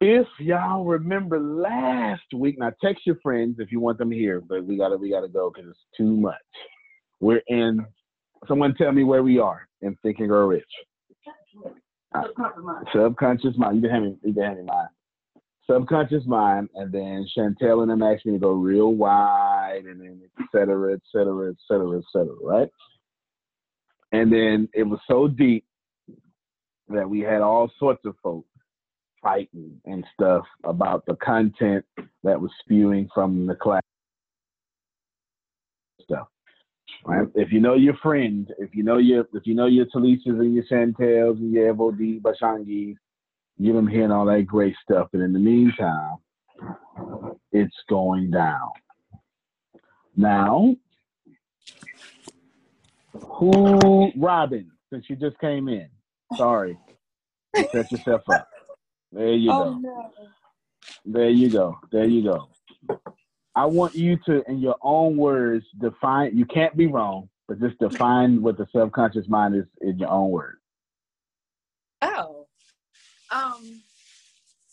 If y'all remember last week, now text your friends if you want them here, but we gotta we gotta go because it's too much. We're in. Someone tell me where we are in Think and Grow Rich. Subconscious mind. Subconscious mind. You can have me. You can have me mine. Subconscious mind, and then Chantel and them asked me to go real wide, and then et cetera, et cetera, et cetera, et cetera, right? And then it was so deep that we had all sorts of folks fighting and stuff about the content that was spewing from the class stuff. Right? Mm-hmm. If you know your friends, if you know your if you know your Talisas and your Chantels and your FOD Bashangis, get them hearing all that great stuff. And in the meantime, it's going down. Now, who Robin, since you just came in. Sorry. Set yourself up. There you Oh go. no. There you go. There you go. I want you to, in your own words, define. You can't be wrong, but just define what the subconscious mind is in your own words. Oh. Um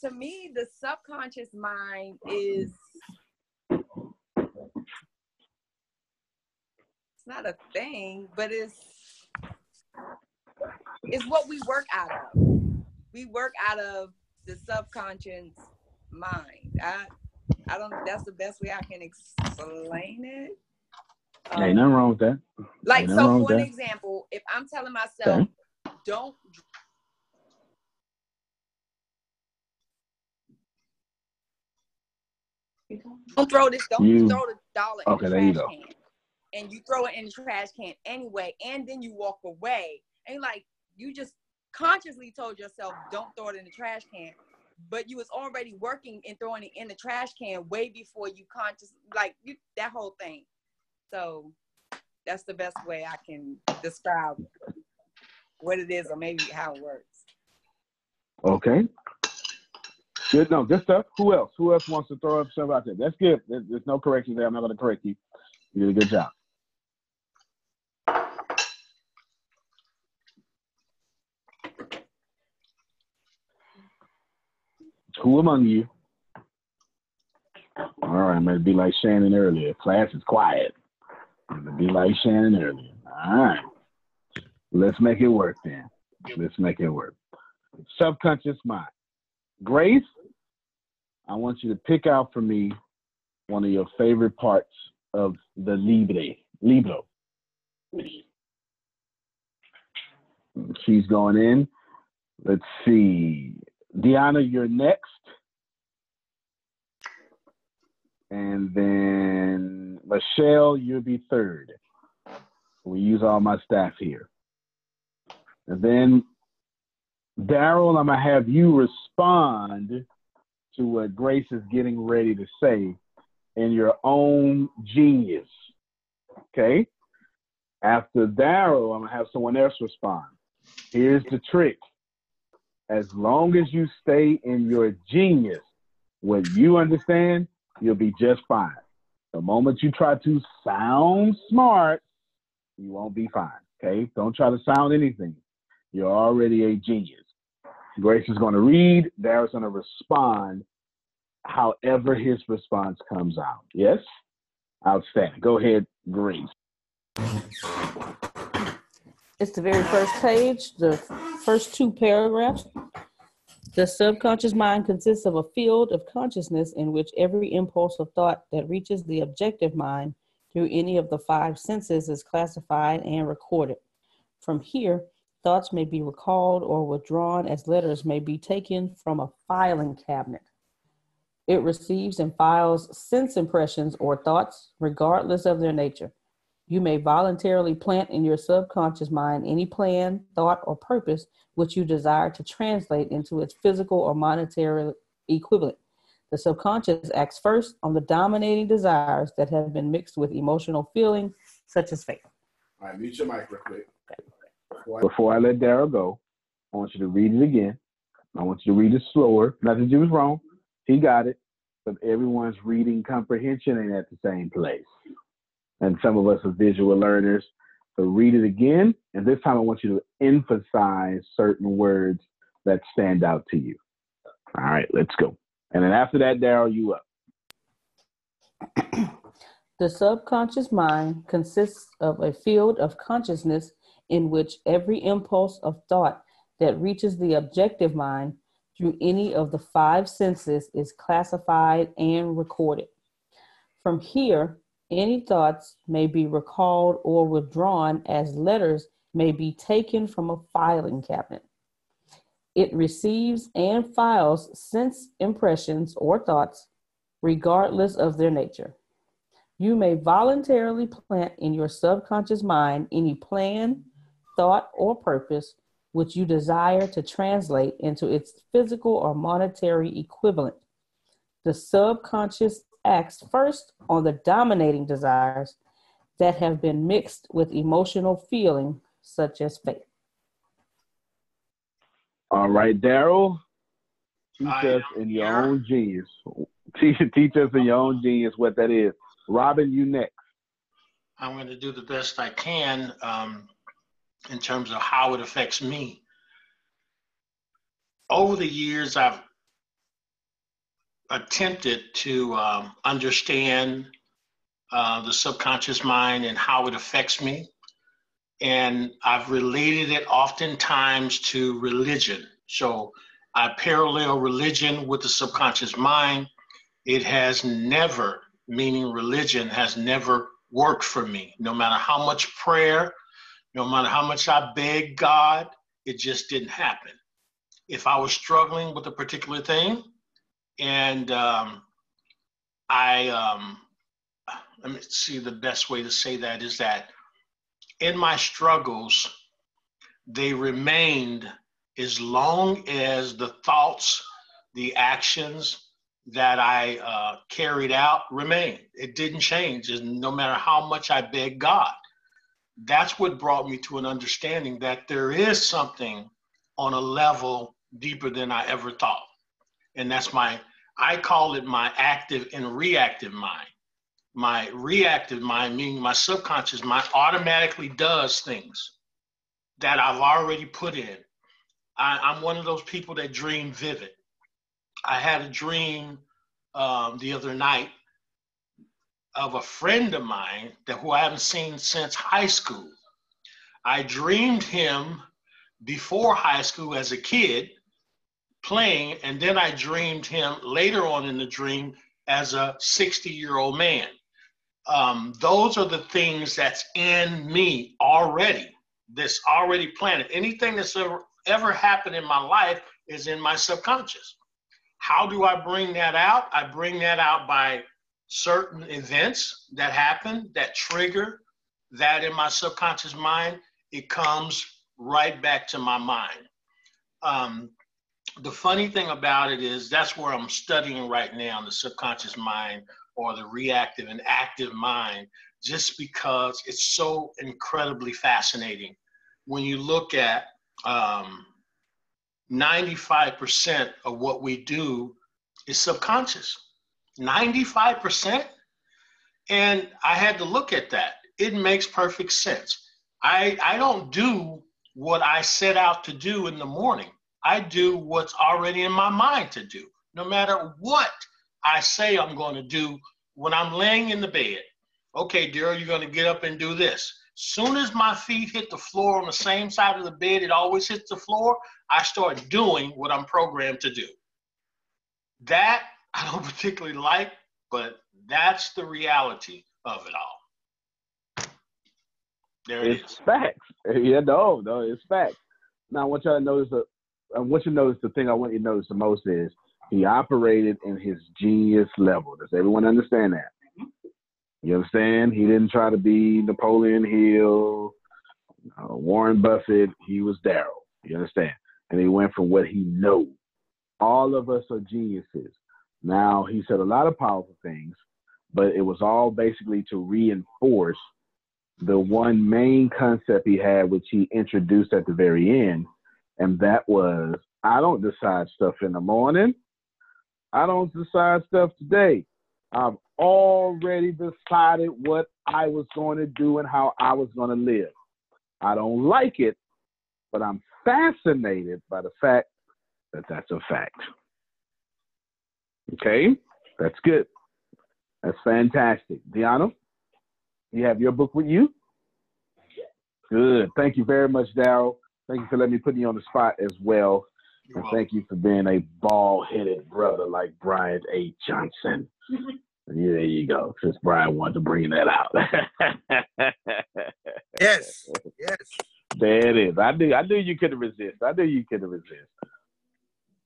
to me the subconscious mind is it's not a thing, but it's it's what we work out of. We work out of the subconscious mind. I I don't that's the best way I can explain it. Um, Ain't nothing wrong with that. like so for an that. example, if I'm telling myself don't don't throw this don't You- throw the dollar Okay, in there the you trash go. can. And you throw it in the trash can anyway, and then you walk away. And like you just consciously told yourself don't throw it in the trash can. But you was already working and throwing it in the trash can way before you conscious like you that whole thing. So that's the best way I can describe what it is or maybe how it works. Okay. Good. No, good stuff. Who else? Who else wants to throw up stuff out there? That's good. There's, no correction there. I'm not going to correct you. You did a good job. Who among you? All right, to be like Shannon earlier. Class is quiet. Be like Shannon earlier. All right. Let's make it work then. Let's make it work. Subconscious mind. Grace, I want you to pick out for me one of your favorite parts of the Libre. Libro. She's going in. Let's see. Deanna, you're next. And then Michelle, you'll be third. We use all my staff here. And then Daryl, I'm gonna have you respond to what Grace is getting ready to say in your own genius. Okay? After Daryl, I'm gonna have someone else respond. Here's the trick. As long as you stay in your genius, what you understand, you'll be just fine. The moment you try to sound smart, you won't be fine. Okay? Don't try to sound anything. You're already a genius. Grace is going to read. Daryl's going to respond however his response comes out. Yes? Outstanding. Go ahead, Grace. It's the very first page, the first two paragraphs. The subconscious mind consists of a field of consciousness in which every impulse of thought that reaches the objective mind through any of the five senses is classified and recorded. From here, thoughts may be recalled or withdrawn as letters may be taken from a filing cabinet. It receives and files sense impressions or thoughts, regardless of their nature. You may voluntarily plant in your subconscious mind any plan, thought, or purpose which you desire to translate into its physical or monetary equivalent. The subconscious acts first on the dominating desires that have been mixed with emotional feeling, such as faith. All right, mute your mic real quick. Before I- Before I let Daryl go, I want you to read it again. I want you to read it slower. Not Nothing you was wrong. He got it. But everyone's reading comprehension ain't at the same place. And some of us are visual learners. So read it again. And this time I want you to emphasize certain words that stand out to you. All right, let's go. And then after that, Daryl, you up. The subconscious mind consists of a field of consciousness in which every impulse of thought that reaches the objective mind through any of the five senses is classified and recorded. From here, any thoughts may be recalled or withdrawn as letters may be taken from a filing cabinet. It receives and files sense impressions or thoughts, regardless of their nature. You may voluntarily plant in your subconscious mind any plan, thought, or purpose which you desire to translate into its physical or monetary equivalent. The subconscious acts first on the dominating desires that have been mixed with emotional feeling, such as faith. All right, Daryl. Teach I us am in your here. own genius. Teach, teach us in your own genius what that is. Robin, you next. I'm going to do the best I can um, in terms of how it affects me. Over the years, I've attempted to um, understand uh, the subconscious mind and how it affects me. And I've related it oftentimes to religion. So I parallel religion with the subconscious mind. It has never, meaning religion, has never worked for me. No matter how much prayer, no matter how much I begged God, it just didn't happen. If I was struggling with a particular thing, and um, I, um, let me see the best way to say that is that in my struggles, they remained as long as the thoughts, the actions that I uh, carried out remained. It didn't change, and no matter how much I begged God. That's what brought me to an understanding that there is something on a level deeper than I ever thought. And that's my, I call it my active and reactive mind. My reactive mind, meaning my subconscious mind, automatically does things that I've already put in. I, I'm one of those people that dream vivid. I had a dream um, the other night of a friend of mine that who I haven't seen since high school. I dreamed him before high school as a kid playing, and then I dreamed him later on in the dream as a 60 year old man. Um, those are the things that's in me already, that's already planted. Anything that's ever, ever happened in my life is in my subconscious. How do I bring that out? I bring that out by certain events that happen that trigger that in my subconscious mind. It comes right back to my mind. Um, the funny thing about it is that's where I'm studying right now the subconscious mind or the reactive and active mind, just because it's so incredibly fascinating. When you look at um, 95% of what we do is subconscious. 95%. And I had to look at that. It makes perfect sense. I, I don't do what I set out to do in the morning. I do what's already in my mind to do, no matter what I say I'm going to do when I'm laying in the bed. Okay, Daryl, you're going to get up and do this. Soon as my feet hit the floor on the same side of the bed, it always hits the floor. I start doing what I'm programmed to do. That I don't particularly like, but that's the reality of it all. There it It's is. facts. Yeah, no, no, it's facts. Now, I want y'all to notice I want you to notice the thing I want you to notice the most is he operated in his genius level. Does everyone understand that? You understand? He didn't try to be Napoleon Hill, uh, Warren Buffett. He was Daryl. You understand? And he went from what he knows. All of us are geniuses. Now, he said a lot of powerful things, but it was all basically to reinforce the one main concept he had, which he introduced at the very end, and that was I don't decide stuff in the morning. I don't decide stuff today. I've already decided what I was going to do and how I was going to live. I don't like it, but I'm fascinated by the fact that that's a fact. Okay, that's good. That's fantastic. Deanna, you have your book with you? Good. Thank you very much, Daryl. Thank you for letting me put you on the spot as well. You're And welcome. thank you for being a bald headed brother like Brian A. Johnson. yeah, there you go. Since Brian wanted to bring that out. Yes. Yes. There it is. I knew I knew you couldn't resist. I knew you couldn't resist.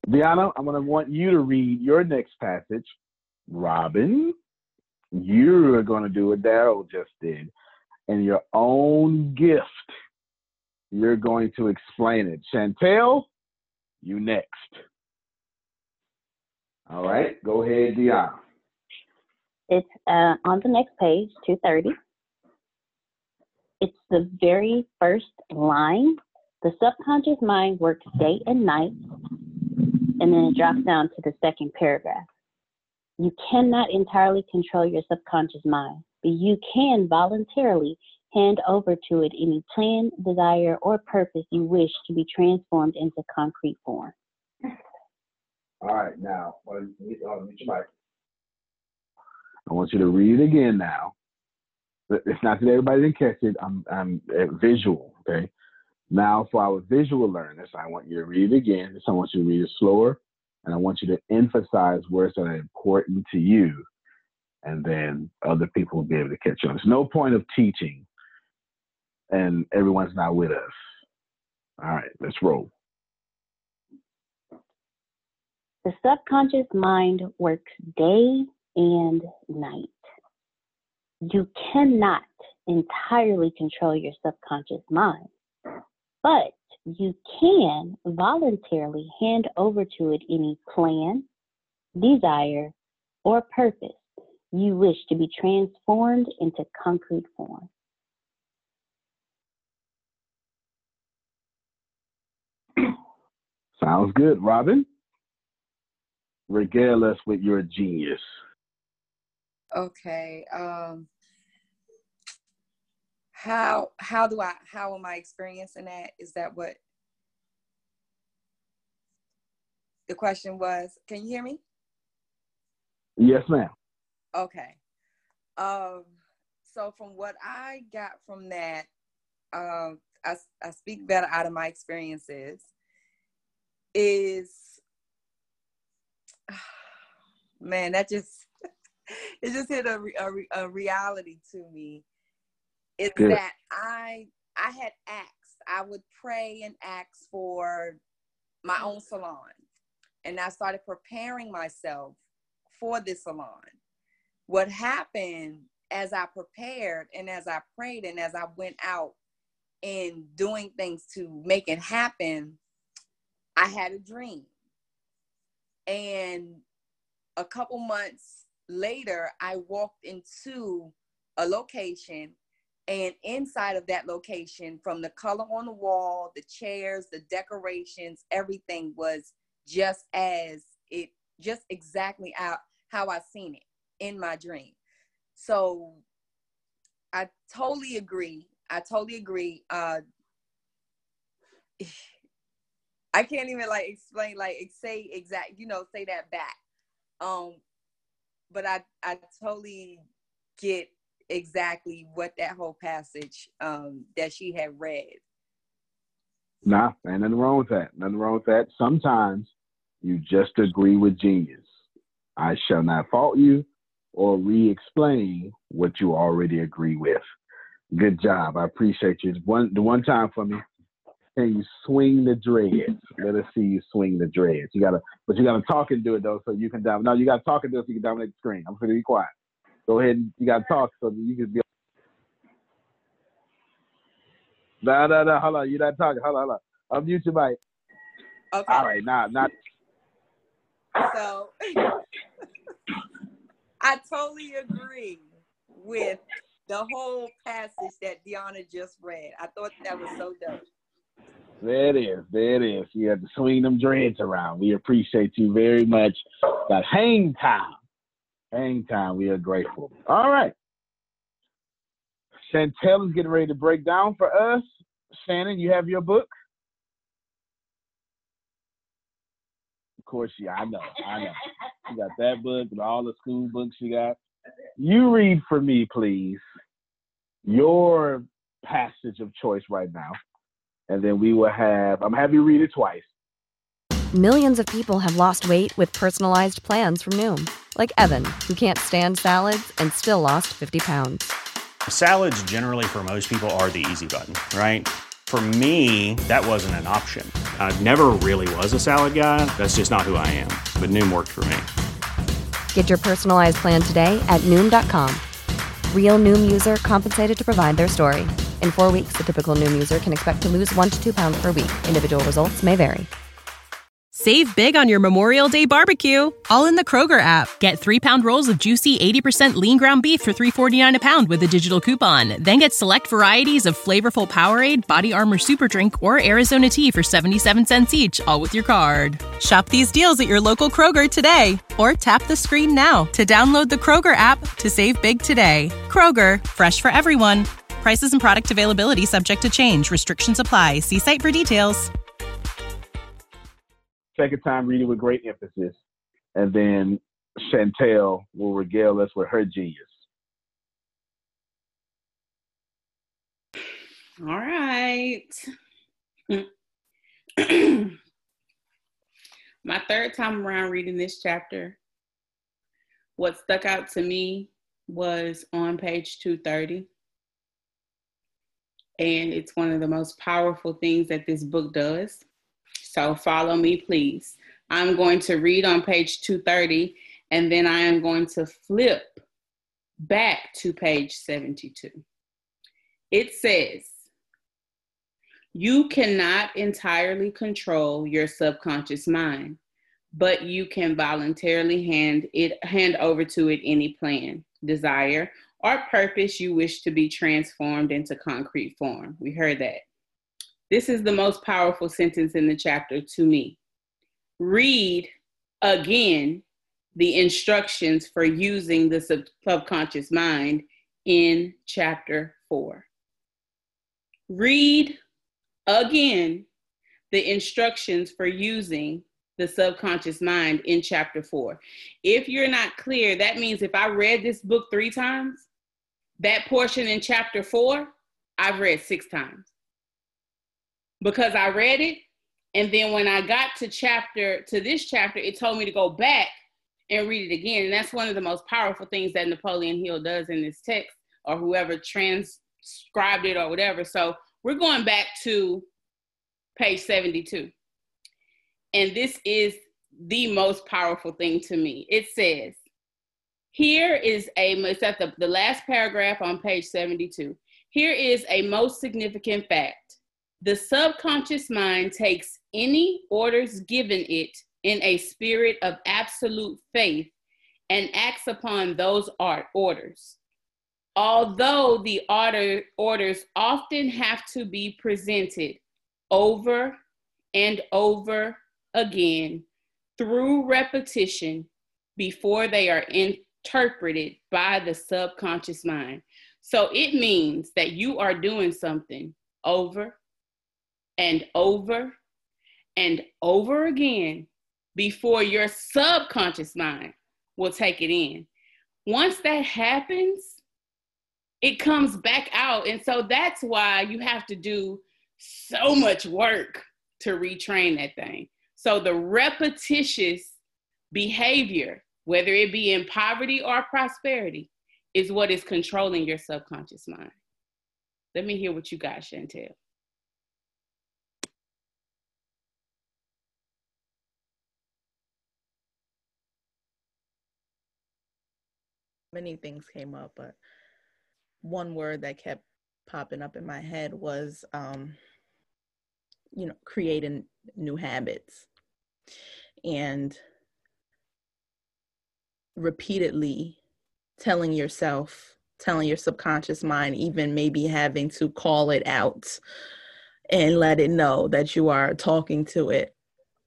Deanna, I'm gonna want you to read your next passage. Robin, you're gonna do what Daryl just did. And your own gift, you're going to explain it. Chantel, you next. All right, go ahead, Deanna. It's uh, on the next page, 230. It's the very first line. The subconscious mind works day and night, and then it drops down to the second paragraph. You cannot entirely control your subconscious mind, but you can voluntarily hand over to it any plan, desire, or purpose you wish to be transformed into concrete form. All right, now, mute your mic. I want you to read it again now. It's not that everybody didn't catch it. I'm, I'm uh, visual, okay? Now, for our visual learners, I want you to read it again. Just I want you to read it slower, and I want you to emphasize words that are important to you, and then other people will be able to catch on. There's no point of teaching, and everyone's not with us. All right, let's roll. The subconscious mind works day and night. You cannot entirely control your subconscious mind, but you can voluntarily hand over to it any plan, desire, or purpose you wish to be transformed into concrete form. Sounds good, Robin. Regale us with your genius. Okay. Um how how do I how am I experiencing that? Is that what the question was? Can you hear me? Yes, ma'am. Okay. Um, so from what I got from that, um, I, I speak better out of my experiences, is man, that just it just hit a, a, a reality to me. Is that I I had asked, I would pray and ask for my own salon, and I started preparing myself for this salon. What happened as I prepared and as I prayed and as I went out and doing things to make it happen, I had a dream. And a couple months later, I walked into a location, and inside of that location, from the color on the wall, the chairs, the decorations, everything was just as it, just exactly how, how I seen it in my dream. So I totally agree. I totally agree. Uh, I can't even like explain, like say exact, you know, say that back. Um, but I I totally get exactly what that whole passage um that she had read. Nah, ain't nothing wrong with that. Nothing wrong with that. Sometimes you just agree with genius. I shall not fault you or re explain what you already agree with. Good job. I appreciate you. One the one time for me. Can you swing the dreads? Let us see you swing the dreads. You gotta but you gotta talk and do it though so you can dominate. No, you gotta talk and do it so you can dominate the screen. I'm gonna be quiet. Go ahead and you gotta talk so you can be No, no, no, hold on. You're not talking. Hold on, hold on. Unmute your mic. Okay. All right, Nah, not So I totally agree with the whole passage that Deanna just read. I thought that was so dope. There it is. There it is. You have to swing them dreads around. We appreciate you very much. Got hang time. Hang time. We are grateful. All right. Chantel is getting ready to break down for us. Shannon, you have your book? Of course, yeah, I know. I know. You got that book and all the school books you got. You read for me, please, your passage of choice right now. And then we will have, I'm having you read it twice. Millions of people have lost weight with personalized plans from Noom, like Evan, who can't stand salads and still lost 50 pounds. Salads, generally, for most people, are the easy button, right? For me, that wasn't an option. I never really was a salad guy. That's just not who I am. But Noom worked for me. Get your personalized plan today at Noom.com. Real Noom user compensated to provide their story. In four weeks, the typical Noom user can expect to lose one to two pounds per week. Individual results may vary. Save big on your Memorial Day barbecue, all in the Kroger app. Get three pound rolls of juicy 80% lean ground beef for $3.49 a pound with a digital coupon. Then get select varieties of flavorful Powerade, Body Armor Super Drink, or Arizona tea for 77 cents each, all with your card. Shop these deals at your local Kroger today, or tap the screen now to download the Kroger app to save big today. Kroger, fresh for everyone. Prices and product availability subject to change. Restrictions apply. See site for details. Second time reading with great emphasis. And then Chantel will regale us with her genius. All right. My third time around reading this chapter, what stuck out to me was on page 230. And it's one of the most powerful things that this book does. So follow me, please. I'm going to read on page 230, and then I am going to flip back to page 72. It says, You cannot entirely control your subconscious mind, but you can voluntarily hand it hand over to it any plan, desire, or purpose you wish to be transformed into concrete form. We heard that. This is the most powerful sentence in the chapter to me. Read again the instructions for using the sub- subconscious mind in chapter four. Read again the instructions for using the subconscious mind in chapter four. If you're not clear, that means if I read this book three times, that portion in chapter four, I've read six times because I read it. And then when I got to chapter, to this chapter, it told me to go back and read it again. And that's one of the most powerful things that Napoleon Hill does in this text or whoever transcribed it or whatever. So we're going back to page 72. And this is the most powerful thing to me. It says, here is a, it's at the, the last paragraph on page 72. Here is a most significant fact. The subconscious mind takes any orders given it in a spirit of absolute faith and acts upon those art orders. Although the order, orders often have to be presented over and over again through repetition before they are interpreted by the subconscious mind. So it means that you are doing something over and over and over again before your subconscious mind will take it in. Once that happens, it comes back out. And so that's why you have to do so much work to retrain that thing. So the repetitious behavior, whether it be in poverty or prosperity, is what is controlling your subconscious mind. Let me hear what you got, Chantel. many things came up, but one word that kept popping up in my head was, um, you know, creating new habits and repeatedly telling yourself, telling your subconscious mind, even maybe having to call it out and let it know that you are talking to it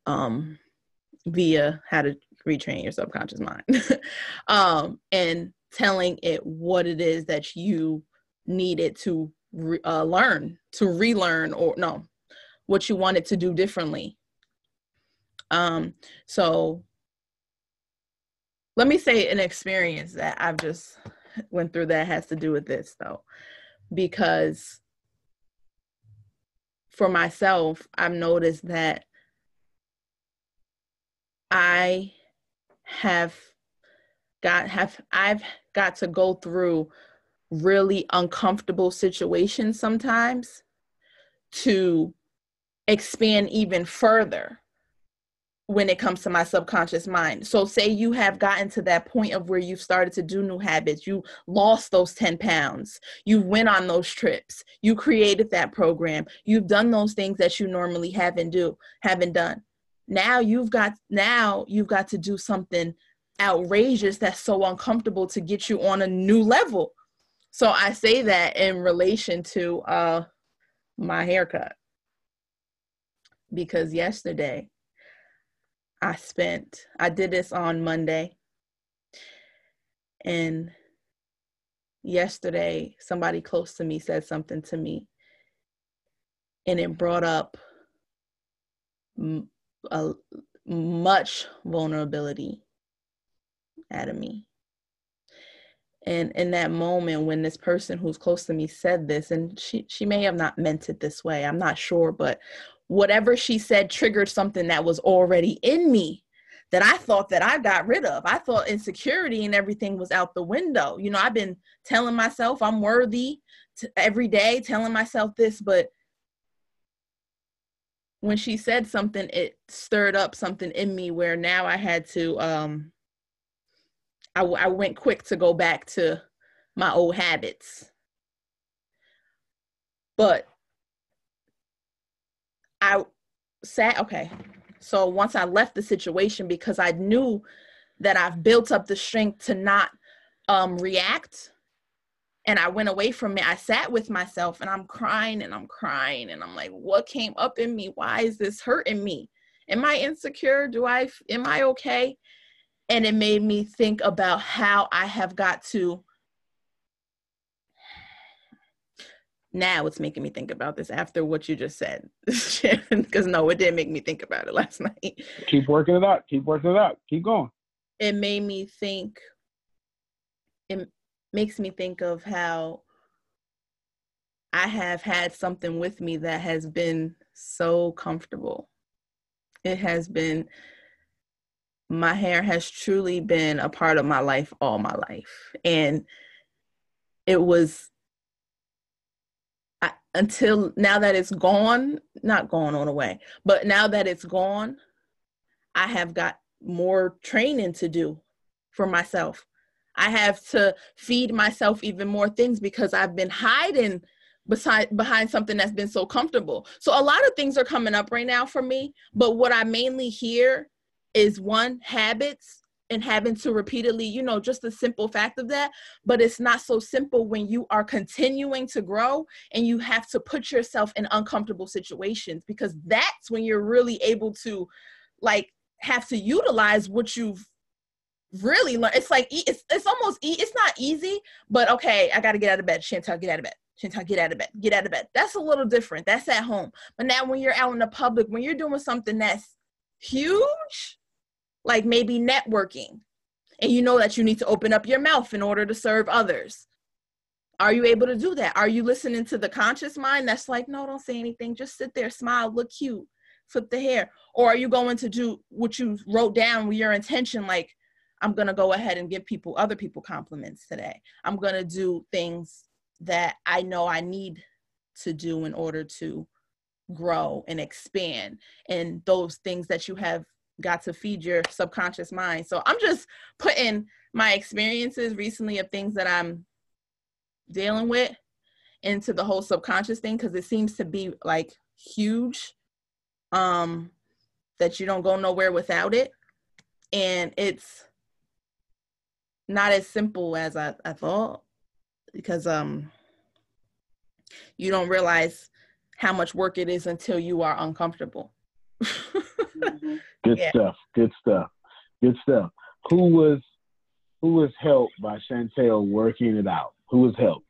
um, via how to retrain your subconscious mind. Um, and telling it what it is that you needed to re- uh, learn to relearn or no what you wanted to do differently. Um, so let me say an experience that I've just went through that has to do with this though, because for myself, I've noticed that I have got have I've got to go through really uncomfortable situations sometimes to expand even further when it comes to my subconscious mind. So, say you have gotten to that point of where you've started to do new habits, you lost those 10 pounds, you went on those trips, you created that program, you've done those things that you normally haven't do haven't done. Now you've got now you've got to do something outrageous that's so uncomfortable to get you on a new level. So I say that in relation to uh my haircut. Because yesterday I spent, I did this on Monday. And yesterday, somebody close to me said something to me. And it brought up a, much vulnerability out of me. And in that moment, when this person who's close to me said this, and she, she may have not meant it this way, I'm not sure, but whatever she said triggered something that was already in me that I thought that I got rid of. I thought insecurity and everything was out the window. You know, I've been telling myself I'm worthy every day, telling myself this, but when she said something, it stirred up something in me where now I had to, um, I, I went quick to go back to my old habits. But I sat, okay. So once I left the situation, because I knew that I've built up the strength to not um, react, and I went away from it, I sat with myself and I'm crying and I'm crying and I'm like, what came up in me? Why is this hurting me? Am I insecure? Do I, am I okay? And it made me think about how I have got to now it's making me think about this after what you just said because no it didn't make me think about it last night. Keep working it out. Keep working it out. Keep going. It made me think it makes me think of how i have had something with me that has been so comfortable. It has been my hair has truly been a part of my life all my life. And it was until now that it's gone, not gone on away, but now that it's gone, I have got more training to do for myself. I have to feed myself even more things because I've been hiding beside behind something that's been so comfortable. So a lot of things are coming up right now for me, but what I mainly hear is one habits and having to repeatedly, you know, just the simple fact of that. But it's not so simple when you are continuing to grow and you have to put yourself in uncomfortable situations because that's when you're really able to, like, have to utilize what you've really learned. It's like it's it's almost it's not easy, but okay, I got to get out of bed. Chantel, get out of bed. Chantel, get out of bed. Get out of bed. That's a little different. That's at home. But now when you're out in the public, when you're doing something that's huge, like maybe networking, and you know that you need to open up your mouth in order to serve others. Are you able to do that? Are you listening to the conscious mind that's like, no, don't say anything, just sit there, smile, look cute, flip the hair? Or are you going to do what you wrote down with your intention, like, I'm going to go ahead and give people, other people compliments today. I'm going to do things that I know I need to do in order to grow and expand. And those things that you have got to feed your subconscious mind. So I'm just putting my experiences recently of things that I'm dealing with into the whole subconscious thing because it seems to be like huge um that you don't go nowhere without it and it's not as simple as I, I thought because um you don't realize how much work it is until you are uncomfortable. Mm-hmm. Good yeah. stuff. Good stuff. Good stuff. Who was who was helped by Chantel working it out? Who was helped?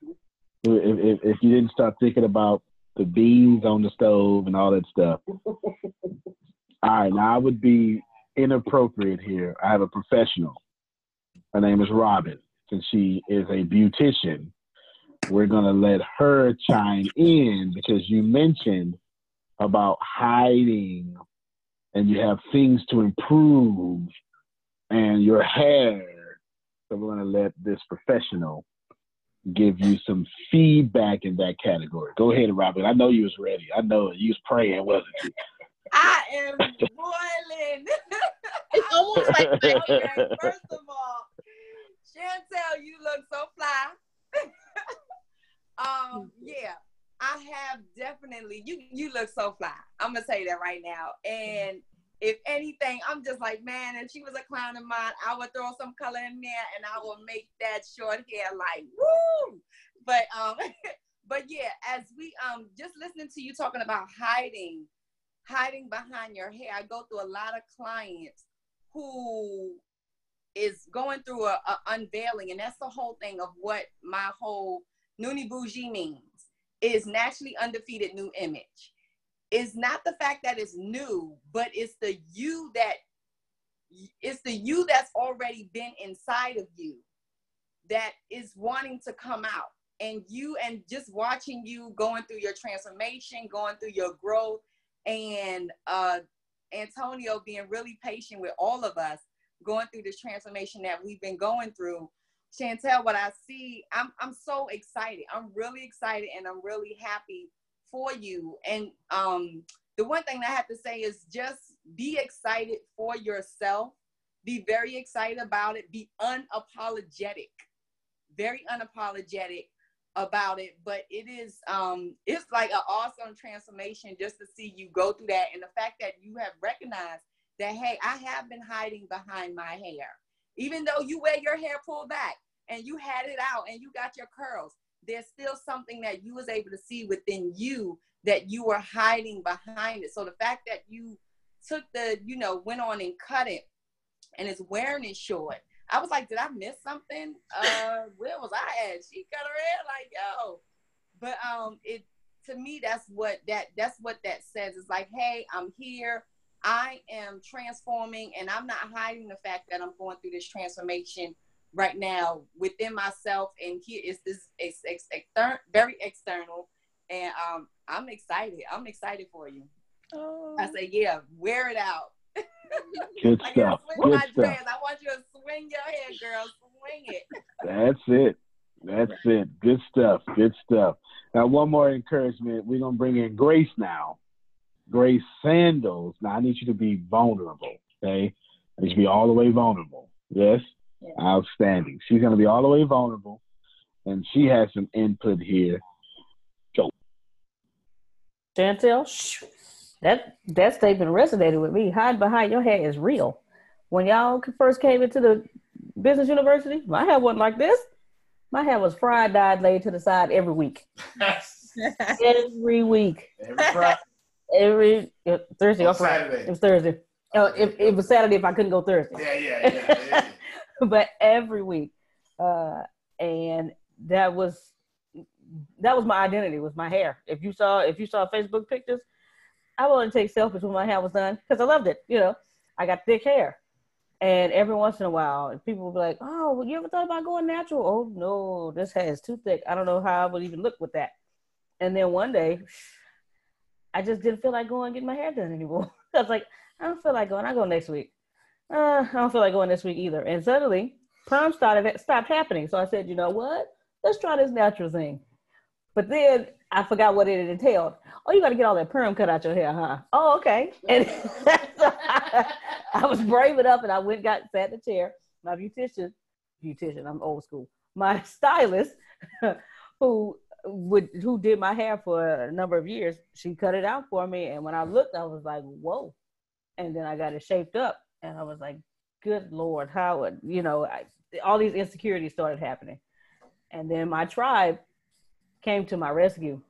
If, if, if you didn't start thinking about the beans on the stove and all that stuff. all right, now I would be inappropriate here. I have a professional her name is Robin. and she is a beautician, we're going to let her chime in because you mentioned about hiding and you have things to improve and your hair. So we're going to let this professional give you some feedback in that category. Go ahead, Robin. I know you was ready. I know you was praying, wasn't you? I am boiling. It's almost like okay, first of all, Chantel, you look so fly. um, yeah, I have definitely you you look so fly. I'm gonna say that right now. And if anything, I'm just like, man, if she was a clown of mine, I would throw some color in there and I will make that short hair like woo. But um, but yeah, as we um just listening to you talking about hiding, hiding behind your hair, I go through a lot of clients who is going through a, a unveiling, and that's the whole thing of what my whole Noonie Bougie means is naturally undefeated new image. It's not the fact that it's new, but it's the you that it's the you that's already been inside of you that is wanting to come out. And you and just watching you going through your transformation, going through your growth, and uh Antonio being really patient with all of us going through this transformation that we've been going through. Chantel, what I see, I'm I'm so excited. I'm really excited and I'm really happy for you. And um the one thing I have to say is just be excited for yourself. Be very excited about it. Be unapologetic. Very unapologetic about it. But it is um it's like an awesome transformation just to see you go through that and the fact that you have recognized that hey, I have been hiding behind my hair. Even though you wear your hair pulled back and you had it out and you got your curls, there's still something that you was able to see within you that you were hiding behind it. So the fact that you took the, you know, went on and cut it and it's wearing it short. I was like, did I miss something? Uh, where was I at? She cut her hair like, yo. But um, it to me, that's what that that's what that says. It's like, hey, I'm here. I am transforming and I'm not hiding the fact that I'm going through this transformation right now within myself. And here is this ex- ex- extern- very external. And um, I'm excited. I'm excited for you. Oh. I say, yeah, wear it out. Good I stuff. swing Good my stuff. dress. I want you to swing your hair, girl. Swing it. That's it. That's it. Good stuff. Good stuff. Now, one more encouragement. We're gonna bring in Grace now. Grace Sandals. Now, I need you to be vulnerable. Okay, I need you to be all the way vulnerable. Yes. Yeah. Outstanding. She's gonna be all the way vulnerable, and she has some input here. Go. Chantel, shh. that that statement resonated with me. Hide behind your hair is real. When y'all first came into the business university, my hair wasn't like this. My hair was fried, dyed, laid to the side every week. every week. Every Friday. Every uh, Thursday On Friday. It was Thursday. Oh, it, it was Saturday if I couldn't go Thursday. Yeah, yeah, yeah. yeah. but every week. Uh, and that was that was my identity was my hair. If you saw if you saw Facebook pictures, I wanted to take selfies when my hair was done because I loved it. You know, I got thick hair, and every once in a while, people would be like, "Oh, well, you ever thought about going natural?" Oh no, this hair is too thick. I don't know how I would even look with that. And then one day, I just didn't feel like going and getting my hair done anymore. I was like, I don't feel like going. I go next week. Uh, I don't feel like going this week either. And suddenly, perm started stopped happening. So I said, you know what? Let's try this natural thing. But then I forgot what it entailed. Oh, you got to get all that perm cut out your hair, huh? Oh, okay. And so I, I was brave enough, and I went, got sat in the chair. My beautician, beautician, I'm old school. My stylist, who would who did my hair for a number of years, she cut it out for me. And when I looked, I was like, whoa. And then I got it shaped up, and I was like, good lord, how would you know? I, all these insecurities started happening, and then my tribe came to my rescue,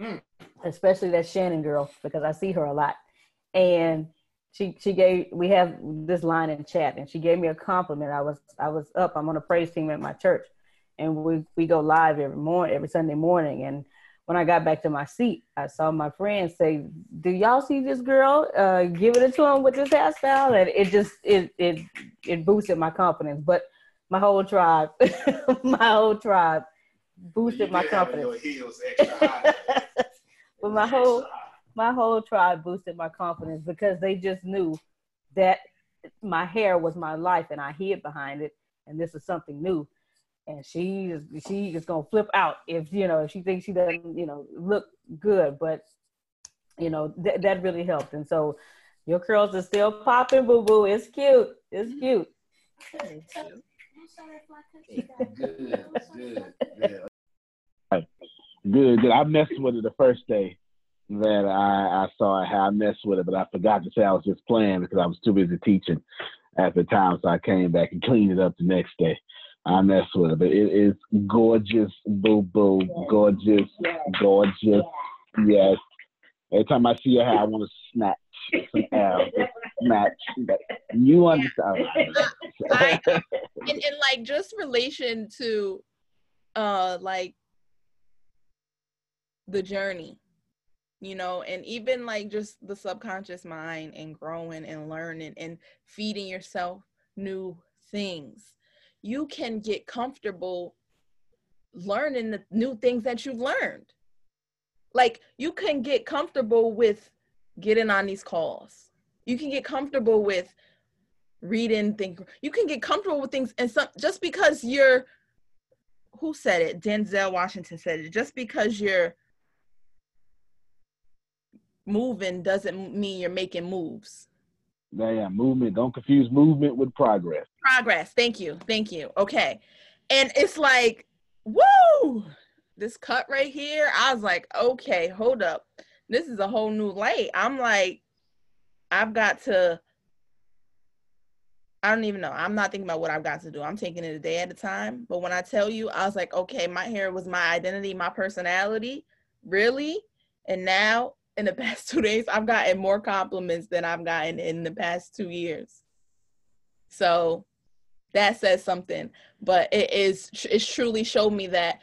Mm. especially that Shannon girl because I see her a lot, and she she gave we have this line in chat, and she gave me a compliment. I was I was up. I'm on a praise team at my church, and we we go live every morning, every Sunday morning, and when I got back to my seat, I saw my friends say, "Do y'all see this girl? Uh, give it to him with this hairstyle." And it just it it it boosted my confidence. But my whole tribe, my whole tribe boosted my confidence. Your heels extra high. but my whole my whole tribe boosted my confidence because they just knew that my hair was my life and I hid behind it and this is something new. And she is she is gonna flip out if you know if she thinks she doesn't you know look good, but you know th- that really helped. And so your curls are still popping, boo boo. It's cute. It's mm-hmm. cute. Good, good, good. Good, good. I messed with it the first day that I, I saw it. How I messed with it, but I forgot to say I was just playing because I was too busy teaching at the time. So I came back and cleaned it up the next day. I messed with it, but it is gorgeous, boo boo, gorgeous, gorgeous. Yes. Every time I see your hair, I want to snatch some hair, snatch. You understand? I- and, and like just relation to uh like the journey you know and even like just the subconscious mind and growing and learning and feeding yourself new things you can get comfortable learning the new things that you've learned. Like you can get comfortable with getting on these calls. You can get comfortable with reading things. You can get comfortable with things and some just because you're who said it? Denzel washington said it. Just because you're moving doesn't mean you're making moves Yeah, movement. Don't confuse movement with progress. progress. Thank you. Thank you. Okay. And it's like woo! This cut right here i was like okay hold up. This is a whole new light. I'm like i've got to i don't even know. I'm not thinking about what i've got to do. I'm taking it a day at a time. But when i tell you i was like okay my hair was my identity my personality really? And now in the past two days i've gotten more compliments than i've gotten in the past two years. So that says something. But it is it's truly showed me that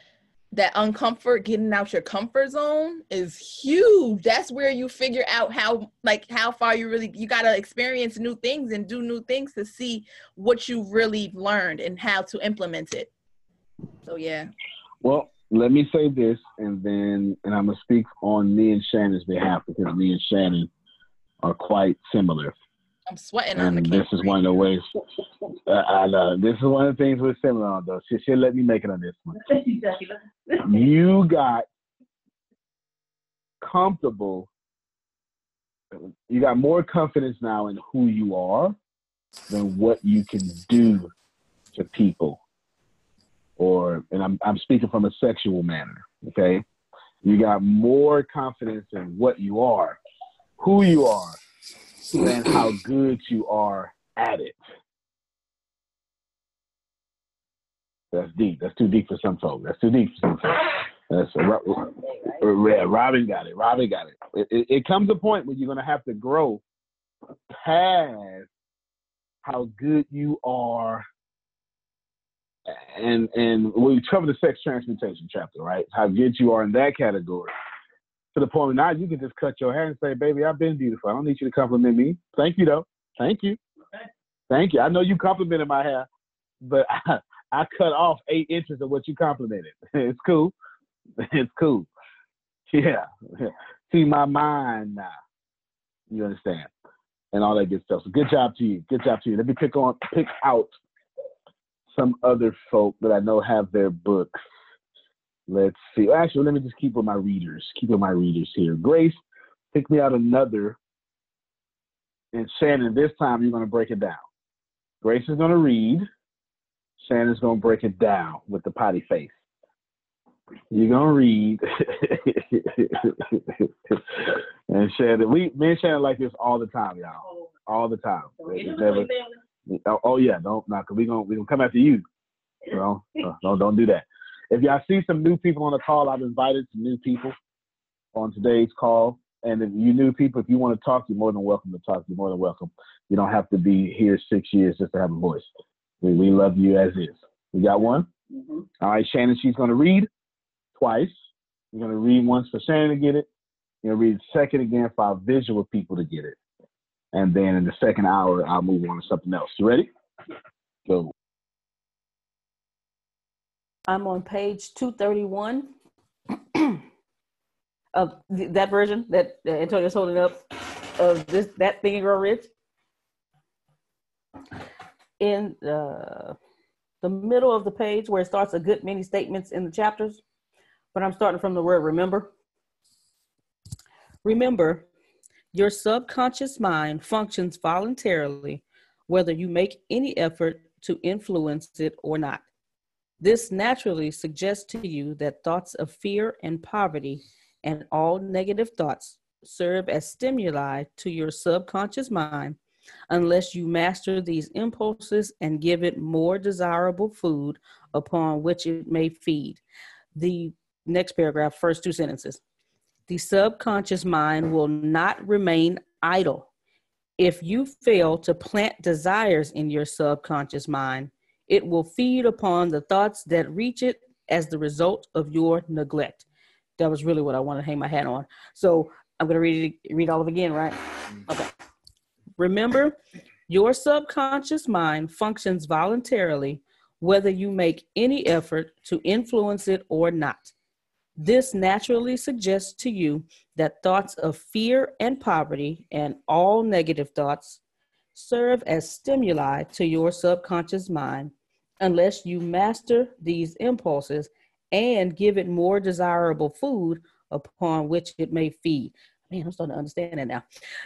that uncomfort getting out your comfort zone is huge. That's where you figure out how like how far you really you got to experience new things and do new things to see what you really learned and how to implement it. So yeah. Well, let me say this, and then, and I'm gonna speak on me and Shannon's behalf because me and Shannon are quite similar. i'm sweating on the And camera this is one of the ways. Uh, I know this is one of the things we're similar on, though. She, she'll let me make it on this one. You got comfortable. You got more confidence now in who you are than what you can do to people. Or, and I'm I'm speaking from a sexual manner. Okay, you got more confidence in what you are, who you are, than how good you are at it. That's deep. That's too deep for some folks. That's too deep for some. That's Ro- yeah, Robin got it. Robin got it. It, it. it comes a point where you're gonna have to grow past how good you are, and and we cover the sex transmutation chapter, right? How good you are in that category. To the point now you can just cut your hair and say, "Baby, I've been beautiful. I don't need you to compliment me. Thank you, though. Thank you. Thank you. I know you complimented my hair, but I, I cut off eight inches of what you complimented. it's cool. It's cool. Yeah. See my mind now. You understand? And all that good stuff. So good job to you. Good job to you. Let me pick on pick out some other folk that I know have their books. Let's see. Oh, actually, let me just keep with my readers. Keep with my readers here. Grace, pick me out another. And Shannon, this time you're going to break it down. Grace is going to read. Shannon's going to break it down with the potty face. You're going to read. and Shannon, we, me and Shannon like this all the time, y'all. All the time. It's never- oh, oh, yeah, don't, not, cause we gonna, we gonna come after you. You know, Uh, don't, don't do that. If y'all see some new people on the call, I've invited some new people on today's call. And if you new people, if you want to talk, you're more than welcome to talk. You're more than welcome. You don't have to be here six years just to have a voice. We, we love you as is. We got one? All right, Shannon, she's going to read twice. You're going to read once for Shannon to get it. You're going to read second again for our visual people to get it. And then in the second hour, I'll move on to something else. You ready? Go. I'm on page 231 of th- that version that Antonio's holding up of this that thing grow rich. In uh, the middle of the page where it starts a good many statements in the chapters, but I'm starting from the word remember. Remember, your subconscious mind functions voluntarily, whether you make any effort to influence it or not. This naturally suggests to you that thoughts of fear and poverty and all negative thoughts serve as stimuli to your subconscious mind unless you master these impulses and give it more desirable food upon which it may feed. The next paragraph, first two sentences. The subconscious mind will not remain idle. If you fail to plant desires in your subconscious mind, it will feed upon the thoughts that reach it as the result of your neglect. That was really what I wanted to hang my hat on. So I'm going to read it, read all of it again, right? Okay. Remember, your subconscious mind functions voluntarily, whether you make any effort to influence it or not. This naturally suggests to you that thoughts of fear and poverty and all negative thoughts serve as stimuli to your subconscious mind unless you master these impulses and give it more desirable food upon which it may feed. Man, I'm starting to understand it now.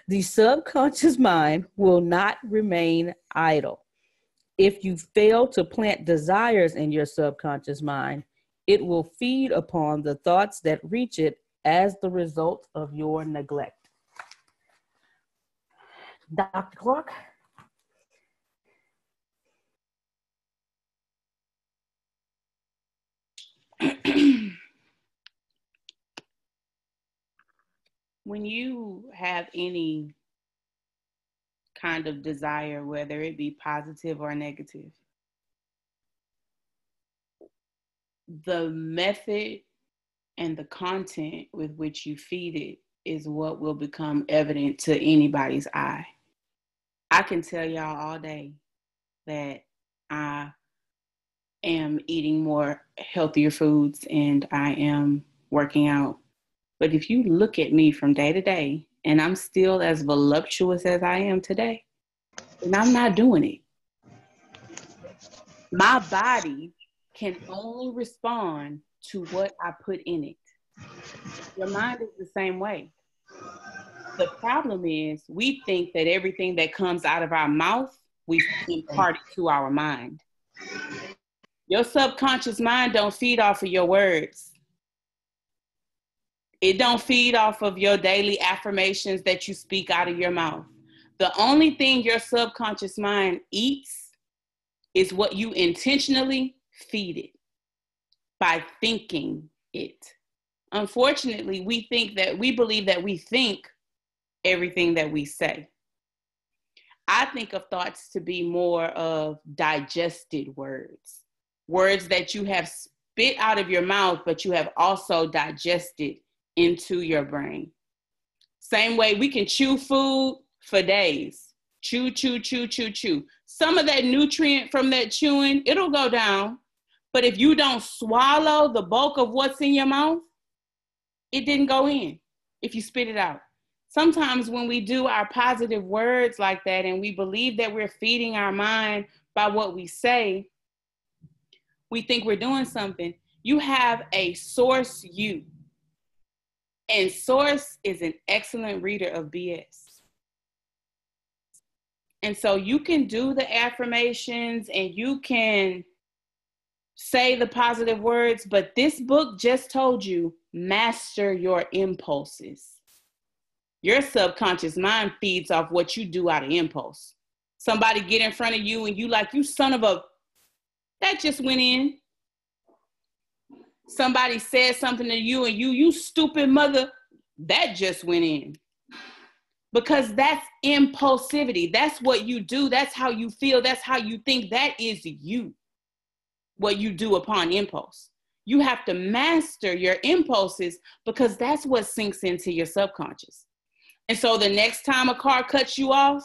The subconscious mind will not remain idle. If you fail to plant desires in your subconscious mind, it will feed upon the thoughts that reach it as the result of your neglect. Dr. Clark? when you have any kind of desire, whether it be positive or negative, the method and the content with which you feed it is what will become evident to anybody's eye. I can tell y'all all day that I am eating more healthier foods and I am working out. But if you look at me from day to day and I'm still as voluptuous as I am today, then I'm not doing it. My body can only respond to what I put in it. Your mind is the same way. The problem is we think that everything that comes out of our mouth, we impart it to our mind. Your subconscious mind don't feed off of your words. It don't feed off of your daily affirmations that you speak out of your mouth. The only thing your subconscious mind eats is what you intentionally feed it by thinking it. Unfortunately, we think that we believe that we think everything that we say. I think of thoughts to be more of digested words words that you have spit out of your mouth, but you have also digested into your brain. Same way we can chew food for days. Chew, chew, chew, chew, chew. Some of that nutrient from that chewing, it'll go down. But if you don't swallow the bulk of what's in your mouth, it didn't go in if you spit it out. Sometimes when we do our positive words like that and we believe that we're feeding our mind by what we say, we think we're doing something, you have a source you. And source is an excellent reader of BS. And so you can do the affirmations and you can say the positive words, but this book just told you master your impulses. Your subconscious mind feeds off what you do out of impulse. Somebody get in front of you and you like, you son of a that just went in. Somebody said something to you and you, you stupid mother, that just went in. Because that's impulsivity. That's what you do. That's how you feel. That's how you think. That is you, what you do upon impulse. You have to master your impulses because that's what sinks into your subconscious. And so the next time a car cuts you off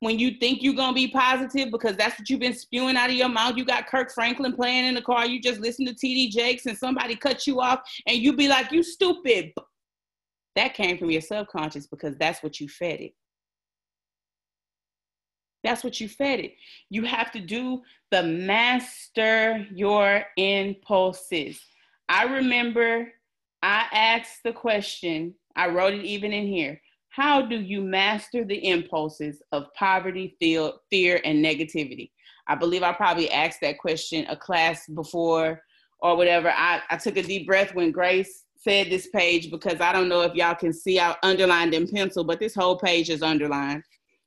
when you think you're gonna be positive because that's what you've been spewing out of your mouth. You got Kirk Franklin playing in the car, you just listen to TD Jakes and somebody cut you off and you be like, you stupid. That came from your subconscious because that's what you fed it. That's what you fed it. You have to do the master your impulses. I remember I asked the question, I wrote it even in here. How do you master the impulses of poverty, fear, and negativity? I believe I probably asked that question a class before or whatever. I, I took a deep breath when Grace said this page because I don't know if y'all can see I underlined in pencil, but this whole page is underlined.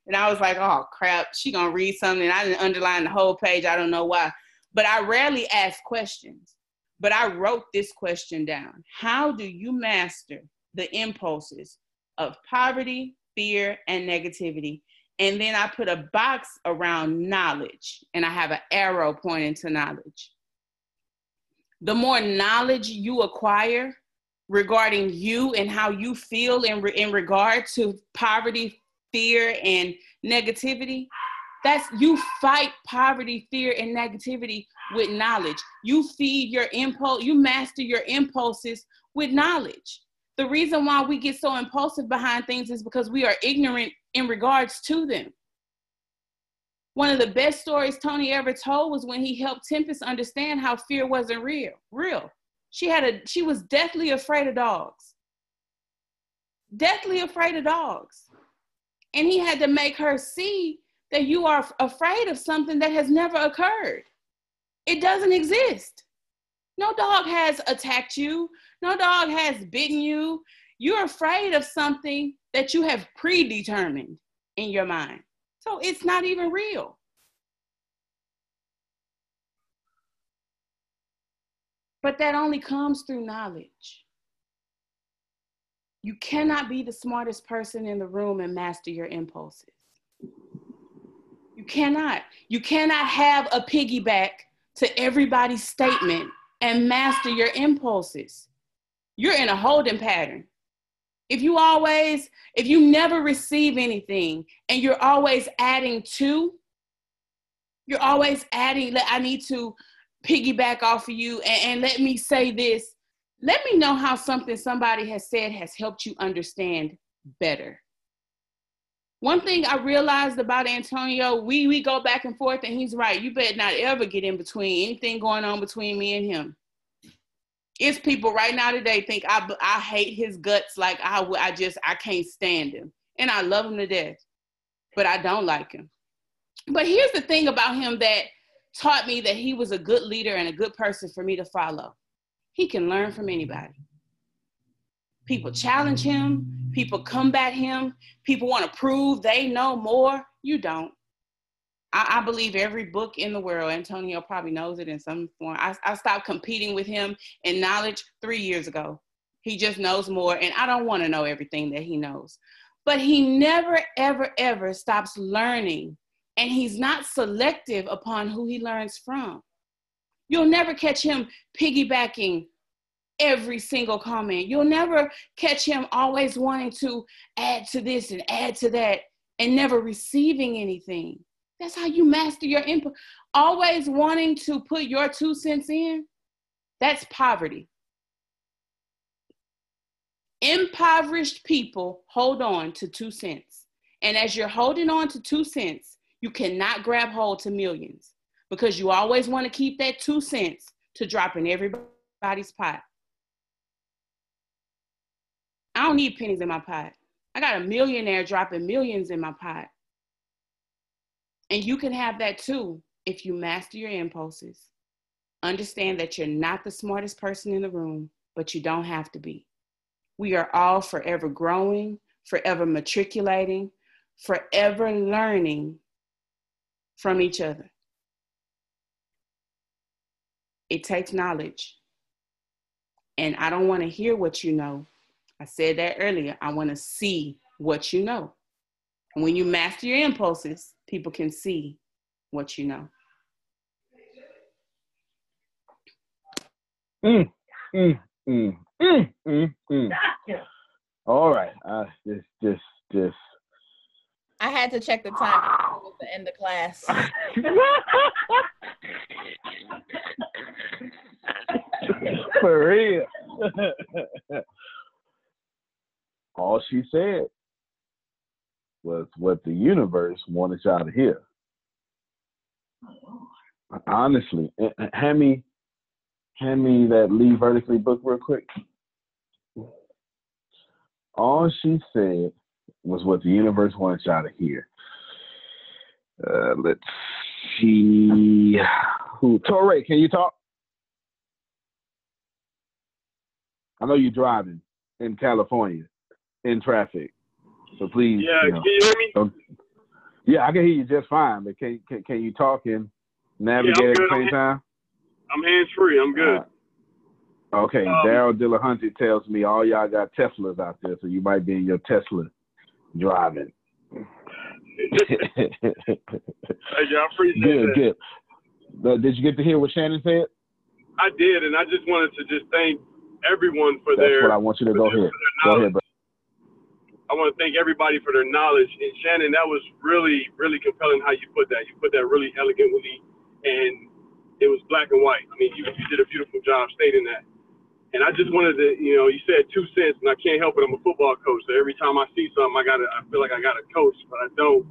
And I was like, oh crap, she gonna read something. I didn't underline the whole page. I don't know why. But I rarely ask questions. But I wrote this question down. How do you master the impulses of poverty, fear, and negativity? And then I put a box around knowledge, and I have an arrow pointing to knowledge. The more knowledge you acquire regarding you and how you feel in, re- in regard to poverty, fear, and negativity, that's you fight poverty, fear, and negativity with knowledge. You feed your impulse, you master your impulses with knowledge. The reason why we get so impulsive behind things is because we are ignorant in regards to them. One of the best stories Tony ever told was when he helped Tempest understand how fear wasn't real. Real. She had a she was deathly afraid of dogs. Deathly afraid of dogs. And he had to make her see that you are afraid of something that has never occurred. It doesn't exist. No dog has attacked you, no dog has bitten you. You're afraid of something that you have predetermined in your mind. So it's not even real. But that only comes through knowledge. You cannot be the smartest person in the room and master your impulses. You cannot. You cannot have a piggyback to everybody's statement and master your impulses. You're in a holding pattern. If you always, if you never receive anything and you're always adding to, you're always adding, I need to piggyback off of you and, and let me say this. Let me know how something somebody has said has helped you understand better. One thing I realized about Antonio, we we go back and forth, and he's right. You better not ever get in between anything going on between me and him. It's people right now today think I I hate his guts like I I just I can't stand him, and I love him to death, but I don't like him. But here's the thing about him that taught me that he was a good leader and a good person for me to follow. He can learn from anybody. People challenge him, people combat him, people want to prove they know more. You don't. I, I, believe every book in the world, Antonio probably knows it in some form. I, I stopped competing with him in knowledge three years ago. He just knows more, and I don't want to know everything that he knows. But he never, ever, ever stops learning, and he's not selective upon who he learns from. You'll never catch him piggybacking every single comment. You'll never catch him always wanting to add to this and add to that and never receiving anything. That's how you master your input. Always wanting to put your two cents in, that's poverty. Impoverished people hold on to two cents. And as you're holding on to two cents, you cannot grab hold to millions because you always want to keep that two cents to drop in everybody's pot. I don't need pennies in my pot. I got a millionaire dropping millions in my pot. And you can have that too if you master your impulses. Understand that you're not the smartest person in the room, but you don't have to be. We are all forever growing, forever matriculating, forever learning from each other. It takes knowledge. And I don't want to hear what you know. I said that earlier. I want to see what you know. And when you master your impulses, people can see what you know. Mm, mm, mm, mm, mm, mm. All right. Uh, just, just, just. I had to check the time. Was the end of class. For real. All she said was what the universe wanted y'all to hear. Honestly, hand me, hand me that Lee Vertically book real quick. All she said was what the universe wanted y'all to hear. Uh, let's see. Who? Torre, can you talk? I know you're driving in California in traffic, so please. Yeah, you know, can you hear me? don't- yeah, I can hear you just fine, but can can, can you talk and navigate Yeah, at the same I'm- time? I'm hands free. I'm good. Okay, Um, Daryl Dillahunty tells me all y'all got Teslas out there, so you might be in your Tesla driving. Hey, yeah, I appreciate good, that. good. But did you get to hear what Shannon said? I did, and I just wanted to just thank everyone for That's their. what I want you to go ahead. Go ahead, bro. I want to thank everybody for their knowledge. And Shannon, that was really, really compelling how you put that. You put that really elegantly, and it was black and white. I mean, you, you did a beautiful job stating that. And I just wanted to, you know, you said two cents, and I can't help it. I'm a football coach, so every time I see something, I gotta, I feel like I gotta coach, but I don't.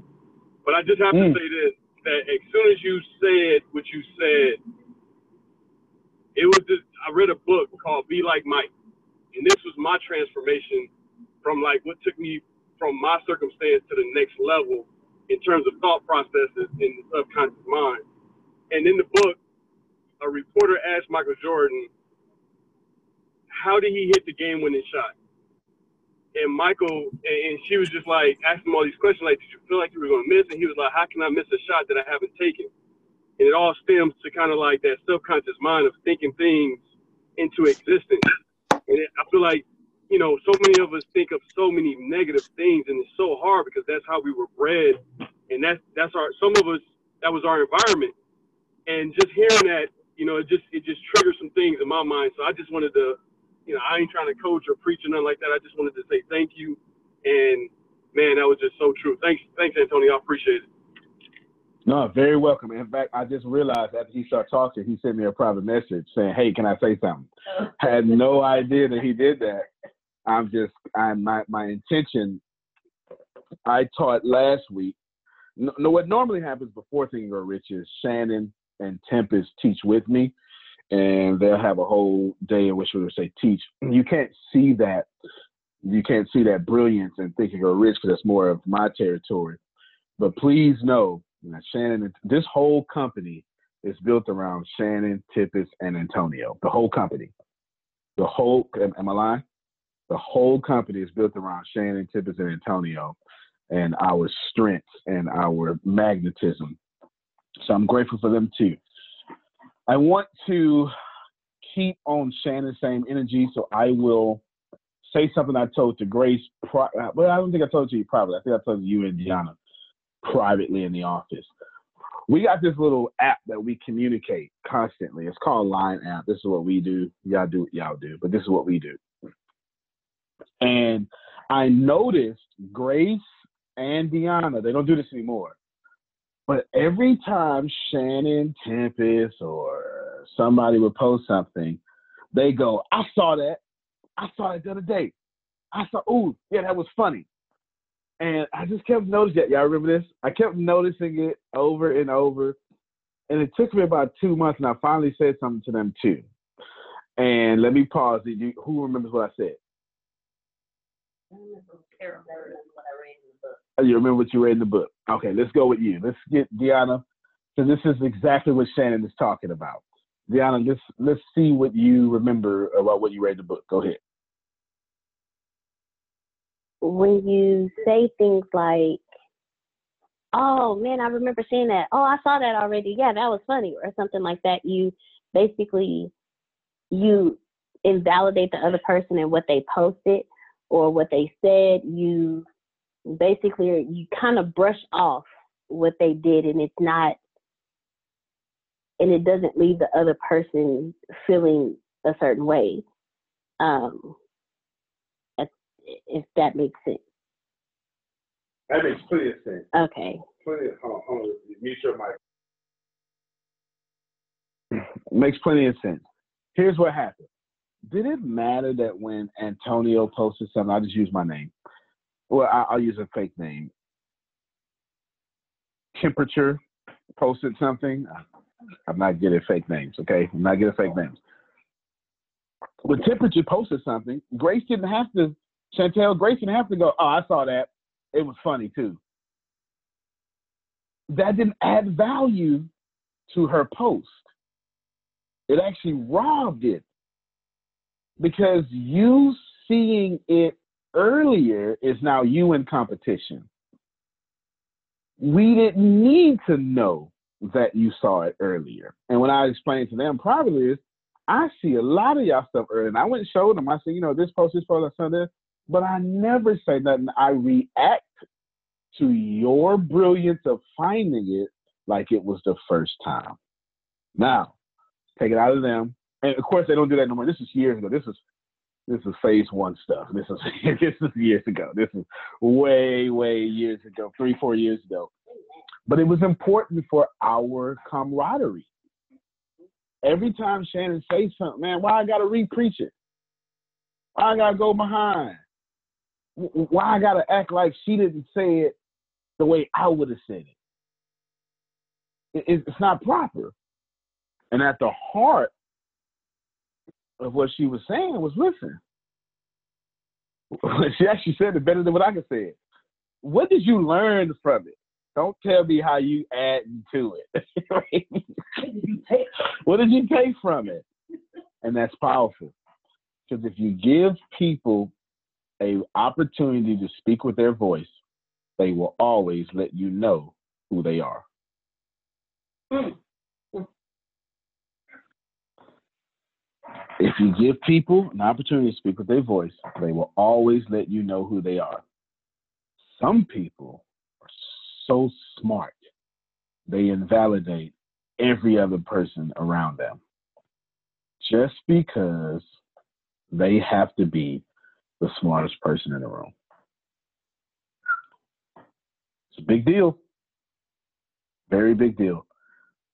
But I just have Mm. to say this: that as soon as you said what you said, it was just. I read a book called "Be Like Mike," and this was my transformation from like what took me from my circumstance to the next level in terms of thought processes in the subconscious mind. And in the book, a reporter asked Michael Jordan, how did he hit the game winning shot? And Michael, and she was just like asking him all these questions, like, did you feel like you were going to miss? And he was like, how can I miss a shot that I haven't taken? And it all stems to kind of like that subconscious mind of thinking things into existence. And I feel like, you know, so many of us think of so many negative things, and it's so hard because that's how we were bred, and that's that's our. Some of us that was our environment, and just hearing that, you know, it just it just triggered some things in my mind. So I just wanted to, you know, I ain't trying to coach or preach or nothing like that. I just wanted to say thank you, and man, that was just so true. Thanks, thanks, Antonio. I appreciate it. No, very welcome. In fact, I just realized after he started talking, he sent me a private message saying, "Hey, can I say something?" Oh. Had no idea that he did that. I'm just, I'm my my intention. I taught last week. No, no, what normally happens before Think and Grow Rich is Shannon and Tempest teach with me, and they'll have a whole day in which we will say teach. You can't see that. You can't see that brilliance in Think and Grow Rich because that's more of my territory. But please know that Shannon, this whole company is built around Shannon, Tempest, and Antonio. The whole company. The whole, am, am I lying? The whole company is built around Shannon, Tempest, and Antonio and our strengths and our magnetism. So I'm grateful for them too. I want to keep on Shannon's same energy, so I will say something I told to Grace. Pri- well, I don't think I told to you privately. I think I told you and Deanna privately in the office. We got this little app that we communicate constantly. It's called Line App. This is what we do. Y'all do what y'all do, but this is what we do. And I noticed Grace and Deanna, they don't do this anymore. But every time Shannon Tempest or somebody would post something, they go, I saw that. I saw it the other day. I saw, ooh, yeah, that was funny. And I just kept noticing it. Y'all remember this? I kept noticing it over and over. And it took me about two months, and I finally said something to them too. And let me pause. Did you, who remembers what I said? Oh, You remember what you read in the book? Okay, let's go with you. Let's get Deanna. because this is exactly what Shannon is talking about. Deanna, let's let's see what you remember about what you read the book. Go ahead. when you say things like, "Oh man, I remember seeing that. Oh, I saw that already. Yeah, that was funny," or something like that, you basically you invalidate the other person and what they posted or what they said. You basically you kind of brush off what they did, and it's not, and it doesn't leave the other person feeling a certain way. Um, if that makes sense. That makes plenty of sense. Okay. Plenty of, hold on, hold on. Mute your mic. Makes plenty of sense. Here's what happened. Did it matter that when Antonio posted something, I'll just use my name. Well, I, I'll use a fake name. Temperature posted something. I'm not good at fake names, okay? I'm not good at fake names. When Temperature posted something, Grace didn't have to, Chantel, Grace didn't have to go, oh, I saw that. It was funny too. That didn't add value to her post. It actually robbed it because you seeing it earlier is now you in competition. We didn't need to know that you saw it earlier. And when I explained to them privately is I see a lot of y'all stuff early. And I went and showed them. I said, you know, this post, this post, I saw this. But I never say nothing. I react to your brilliance of finding it like it was the first time. Now, take it out of them. And of course, they don't do that no more. This is years ago. This is this is phase one stuff. This is this is years ago. This is way way years ago, three four years ago. But it was important for our camaraderie. Every time Shannon says something, man, why I gotta re-preach it? Why I gotta go behind? Why I gotta act like she didn't say it the way I would have said it? It's not proper. And at the heart of what she was saying was listen. she actually said it better than what I could say. What did you learn from it? Don't tell me how you add to it. what did you take from it? And that's powerful. Because if you give people a opportunity to speak with their voice, they will always let you know who they are. Mm. If you give people an opportunity to speak with their voice, they will always let you know who they are. Some people are so smart, they invalidate every other person around them just because they have to be the smartest person in the room. It's a big deal. Very big deal.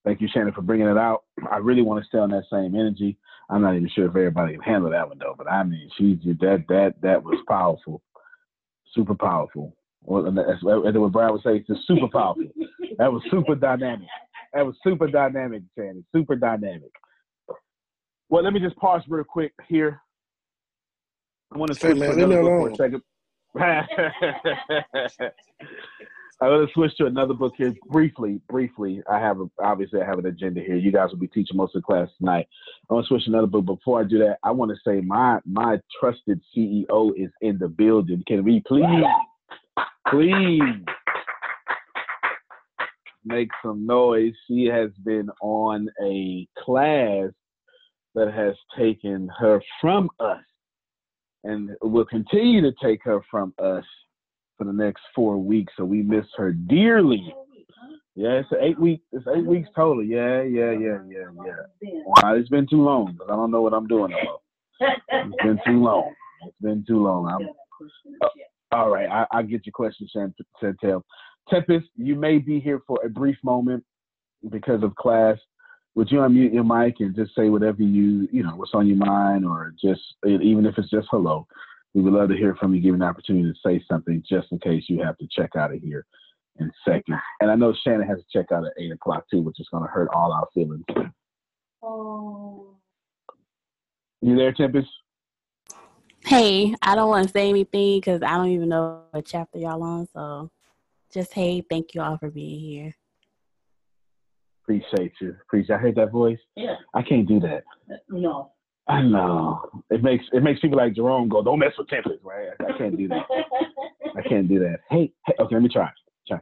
Thank you, Shannon, for bringing it out. I really want to stay on that same energy. I'm not even sure if everybody can handle that one though, but I mean, she that that that was powerful, super powerful. Well, and that's what Brian would say. It's super powerful. that was super dynamic. That was super dynamic, Shannon. Super dynamic. Well, let me just pause real quick here. I want to switch man, to leave me another for a second. Uh, I'm gonna switch to another book here briefly. Briefly, I have a, obviously I have an agenda here. You guys will be teaching most of the class tonight. I want to switch to another book. Before I do that, I want to say my my trusted CEO is in the building. Can we please, please make some noise? She has been on a class that has taken her from us, and will continue to take her from us for the next four weeks, so we miss her dearly. Yeah, it's eight weeks. It's eight weeks total. Yeah, yeah, yeah, yeah, yeah. Wow, it's been too long because I don't know what I'm doing more. It's been too long. It's been too long. I'm, uh, all right, I, I'll get your question, Chantel. Tempest, you may be here for a brief moment because of class. Would you unmute your mic and just say whatever you, you know, what's on your mind, or just even if it's just hello? We would love to hear from you, give you an opportunity to say something just in case you have to check out of here in seconds. And I know Shannon has to check out at eight o'clock too, which is going to hurt all our feelings. Oh. You there, Tempest? Hey, I don't want to say anything because I don't even know what chapter y'all on. So, just hey, thank you all for being here. Appreciate you. Appreciate. I heard that voice. Yeah. I can't do that. No. I know. It makes it makes people like Jerome go, "Don't mess with Tempest," right? I, I can't do that. I can't do that. Hey, hey, okay, let me try. Try.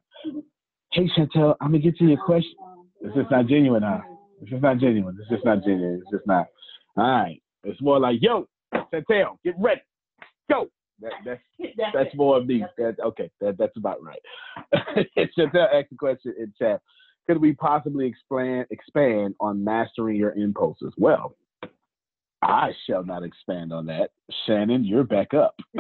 Hey, Chantel, I'm gonna get to your question. It's just not genuine, huh? It's just not genuine. It's just not genuine. It's just not. All right. It's more like, yo, Chantel, get ready. Go. That, that's that's more of me. That, okay, that, that's about right. Chantel asked the question in chat. Could we possibly expand expand on mastering your impulses? Well, I shall not expand on that. Shannon, you're back up.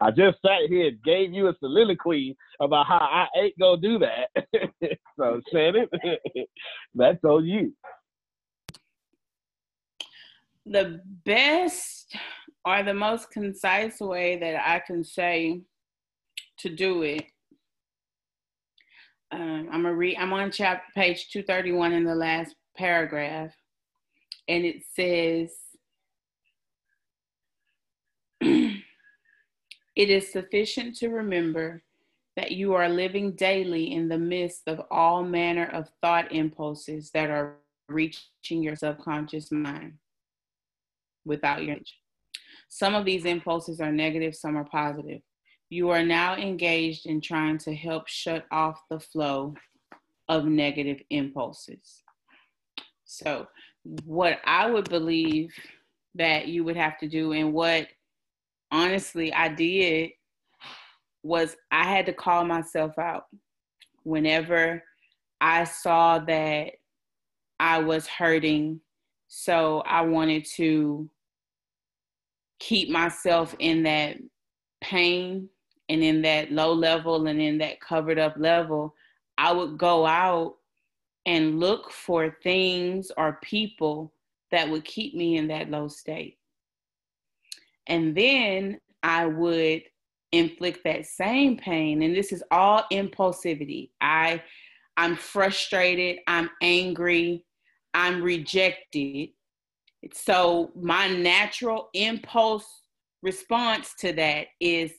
I just sat here and gave you a soliloquy about how I ain't gonna do that. so Shannon, that's on you. The best or the most concise way that I can say to do it. Um, I'm gonna read. I'm on chapter page 231 in the last paragraph, and it says, "It is sufficient to remember that you are living daily in the midst of all manner of thought impulses that are reaching your subconscious mind without your some of these impulses are negative, some are positive. You are now engaged in trying to help shut off the flow of negative impulses. So, what I would believe that you would have to do, and what honestly I did, was I had to call myself out whenever I saw that I was hurting. So, I wanted to keep myself in that pain and in that low level and in that covered up level, I would go out and look for things or people that would keep me in that low state. And then I would inflict that same pain and this is all impulsivity. I I'm frustrated, I'm angry, I'm rejected so my natural impulse response to that is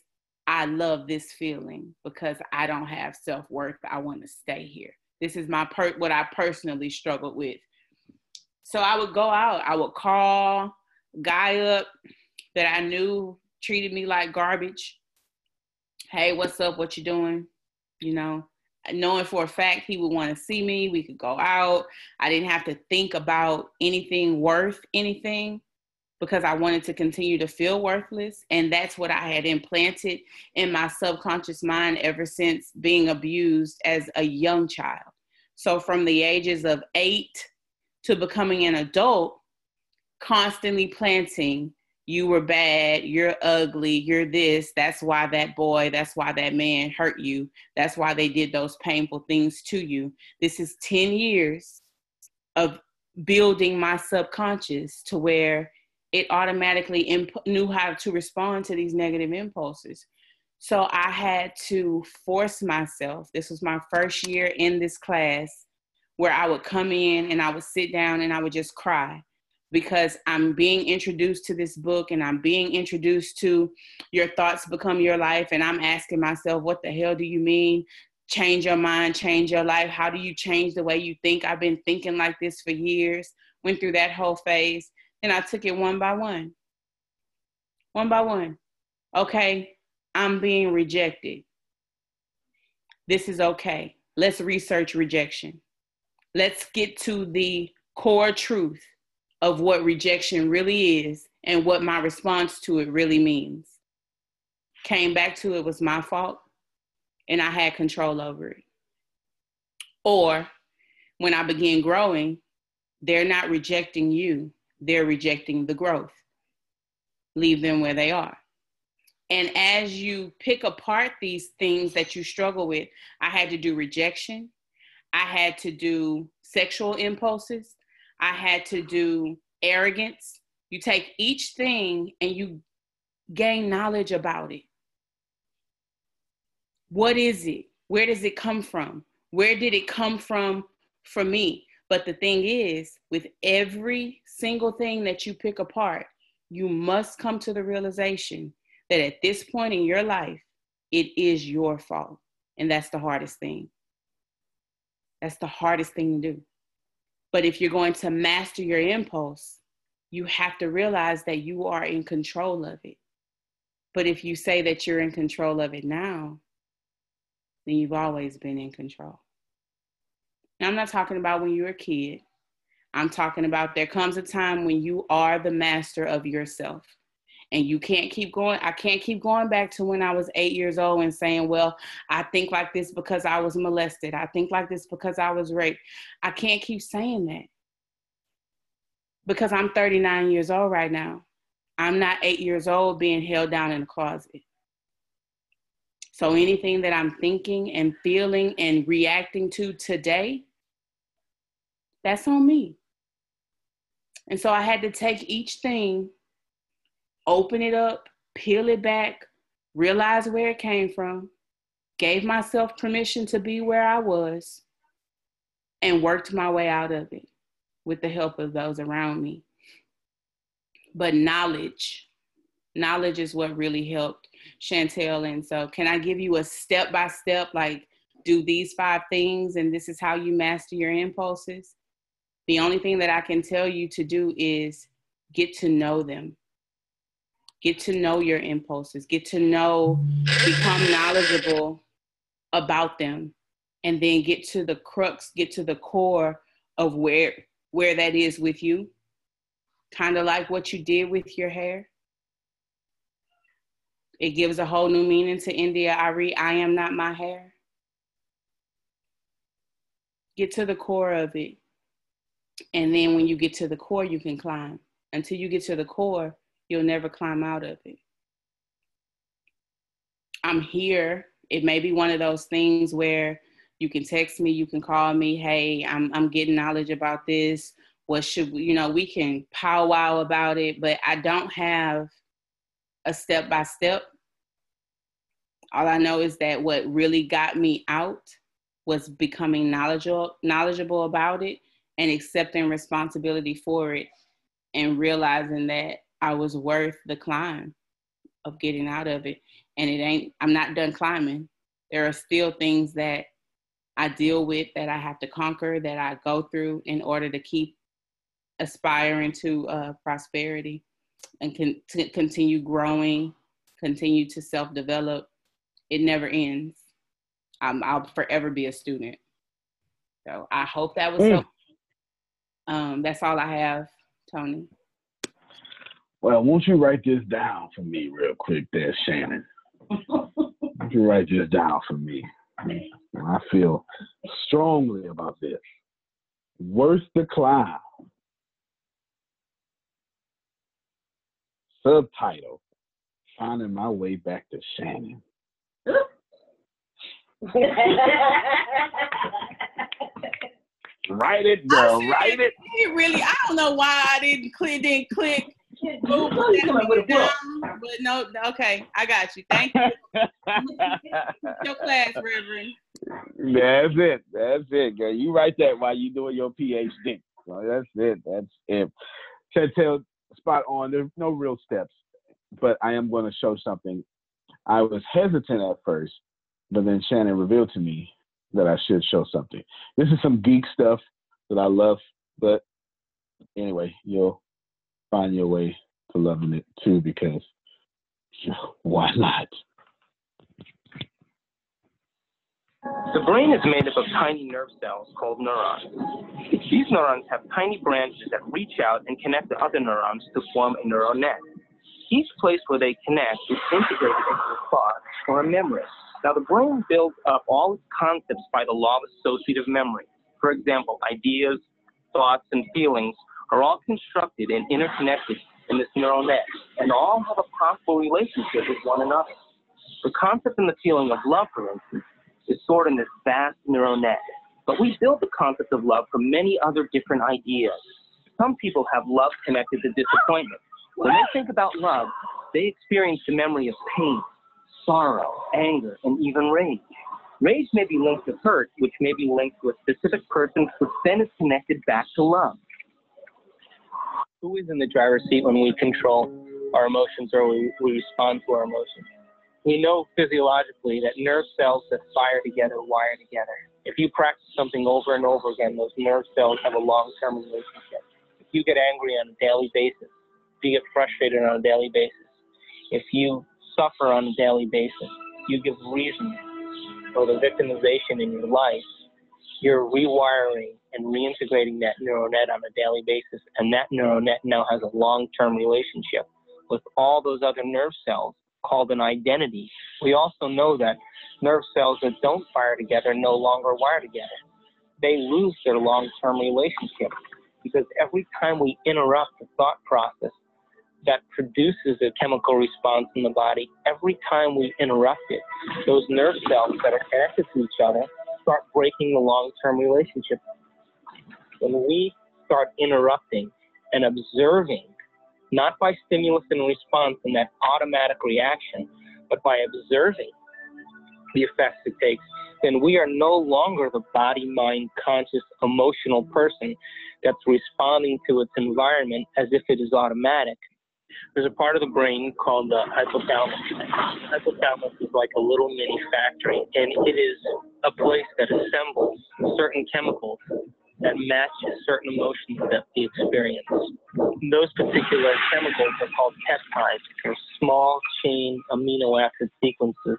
I love this feeling because I don't have self-worth. I want to stay here. This is my per what I personally struggled with. So I would go out, I would call guy up that I knew treated me like garbage. Hey, what's up? What you doing? You know, knowing for a fact he would want to see me. We could go out. I didn't have to think about anything worth anything because I wanted to continue to feel worthless. And that's what I had implanted in my subconscious mind ever since being abused as a young child. So from the ages of eight to becoming an adult, constantly planting you were bad, you're ugly, you're this. That's why that boy, that's why that man hurt you. That's why they did those painful things to you. This is 10 years of building my subconscious to where it automatically imp- knew how to respond to these negative impulses. So I had to force myself. This was my first year in this class where I would come in and I would sit down and I would just cry because I'm being introduced to this book and I'm being introduced to your thoughts become your life. And I'm asking myself, what the hell do you mean? Change your mind, change your life. How do you change the way you think? I've been thinking like this for years, went through that whole phase. and I took it one by one. One by one. Okay, I'm being rejected. This is okay. Let's research rejection. Let's get to the core truth of what rejection really is and what my response to it really means. Came back to it was my fault and I had control over it. Or when I begin growing, they're not rejecting you, they're rejecting the growth. Leave them where they are. And as you pick apart these things that you struggle with, I had to do rejection. I had to do sexual impulses. I had to do arrogance. You take each thing and you gain knowledge about it. What is it? Where does it come from? Where did it come from for me? But the thing is, with every single thing that you pick apart, you must come to the realization that at this point in your life, it is your fault. And that's the hardest thing. That's the hardest thing to do. But if you're going to master your impulse, you have to realize that you are in control of it. But if you say that you're in control of it now, then you've always been in control. Now, I'm not talking about when you were a kid. I'm talking about there comes a time when you are the master of yourself and you can't keep going i can't keep going back to when i was eight years old and saying well i think like this because i was molested. I think like this because i was raped. I can't keep saying that. Because i'm 39 years old right now. I'm not eight years old being held down in a closet. So anything that I'm thinking and feeling and reacting to today, that's on me. And so I had to take each thing, open it up, peel it back, realize where it came from, gave myself permission to be where I was, and worked my way out of it with the help of those around me. But knowledge, knowledge is what really helped Chantel. And so, can I give you a step by step, like, do these five things, and this is how you master your impulses? The only thing that I can tell you to do is get to know them. Get to know your impulses, get to know, become knowledgeable about them, and then get to the crux, get to the core of where where that is with you. Kind of like what you did with your hair. It gives a whole new meaning to India.Arie. I am not my hair. Get to the core of it. And then when you get to the core, you can climb. Until you get to the core, you'll never climb out of it. I'm here. It may be one of those things where you can text me, you can call me, hey, I'm I'm getting knowledge about this. What should we, you know, we can powwow about it, but I don't have a step by step. All I know is that what really got me out was becoming knowledgeable knowledgeable about it and accepting responsibility for it and realizing that I was worth the climb of getting out of it. And it ain't, I'm not done climbing. There are still things that I deal with that I have to conquer, that I go through in order to keep aspiring to uh, prosperity and con- to continue growing, continue to self develop. It never ends. I'm, I'll forever be a student. So I hope that was mm. helpful. Um, that's all I have, Tony. Well, won't you write this down for me real quick there, Shannon? won't you write this down for me? I feel strongly about this. Worth the climb. Subtitle Finding My Way Back to Shannon. Write it, girl. Write it. It really. I don't know why I didn't click. Didn't click. Move down, um, but no. Okay, I got you. Thank you. your class, Reverend. That's it. That's it, girl. You write that while you doing your PhD. So that's it. That's it. Chantel, spot on. There's no real steps, but I am going to show something. I was hesitant at first, but then Shannon revealed to me that I should show something. This is some geek stuff that I love, but anyway, you'll find your way to loving it too because why not? The brain is made up of tiny nerve cells called neurons. These neurons have tiny branches that reach out and connect to other neurons to form a neural net. Each place where they connect is integrated into a thought or a memory. Now, the brain builds up all its concepts by the law of associative memory. For example, ideas, thoughts, and feelings are all constructed and interconnected in this neural net, and all have a possible relationship with one another. The concept and the feeling of love, for instance, is stored in this vast neural net. But we build the concept of love from many other different ideas. Some people have love connected to disappointment. When they think about love, they experience the memory of pain, sorrow, anger, and even rage. Rage may be linked to hurt, which may be linked to a specific person, which then is connected back to love. Who is in the driver's seat when we control our emotions or we, we respond to our emotions? We know physiologically that nerve cells that fire together wire together. If you practice something over and over again, those nerve cells have a long term relationship. If you get angry on a daily basis, if you get frustrated on a daily basis, if you suffer on a daily basis, you give reason for the victimization in your life, you're rewiring and reintegrating that neural net on a daily basis. And that neural net now has a long term relationship with all those other nerve cells called an identity. We also know that nerve cells that don't fire together no longer wire together. They lose their long term relationship because every time we interrupt the thought process that produces a chemical response in the body every time we interrupt it. Those nerve cells that are connected to each other start breaking the long term relationship. When we start interrupting and observing, not by stimulus and response and that automatic reaction, but by observing the effects it takes, then we are no longer the body, mind, conscious, emotional person that's responding to its environment as if it is automatic. There's a part of the brain called the hypothalamus. Hypothalamus is like a little mini factory, and it is a place that assembles certain chemicals that matches certain emotions that we experience. Those particular chemicals are called peptides. They're small chain amino acid sequences.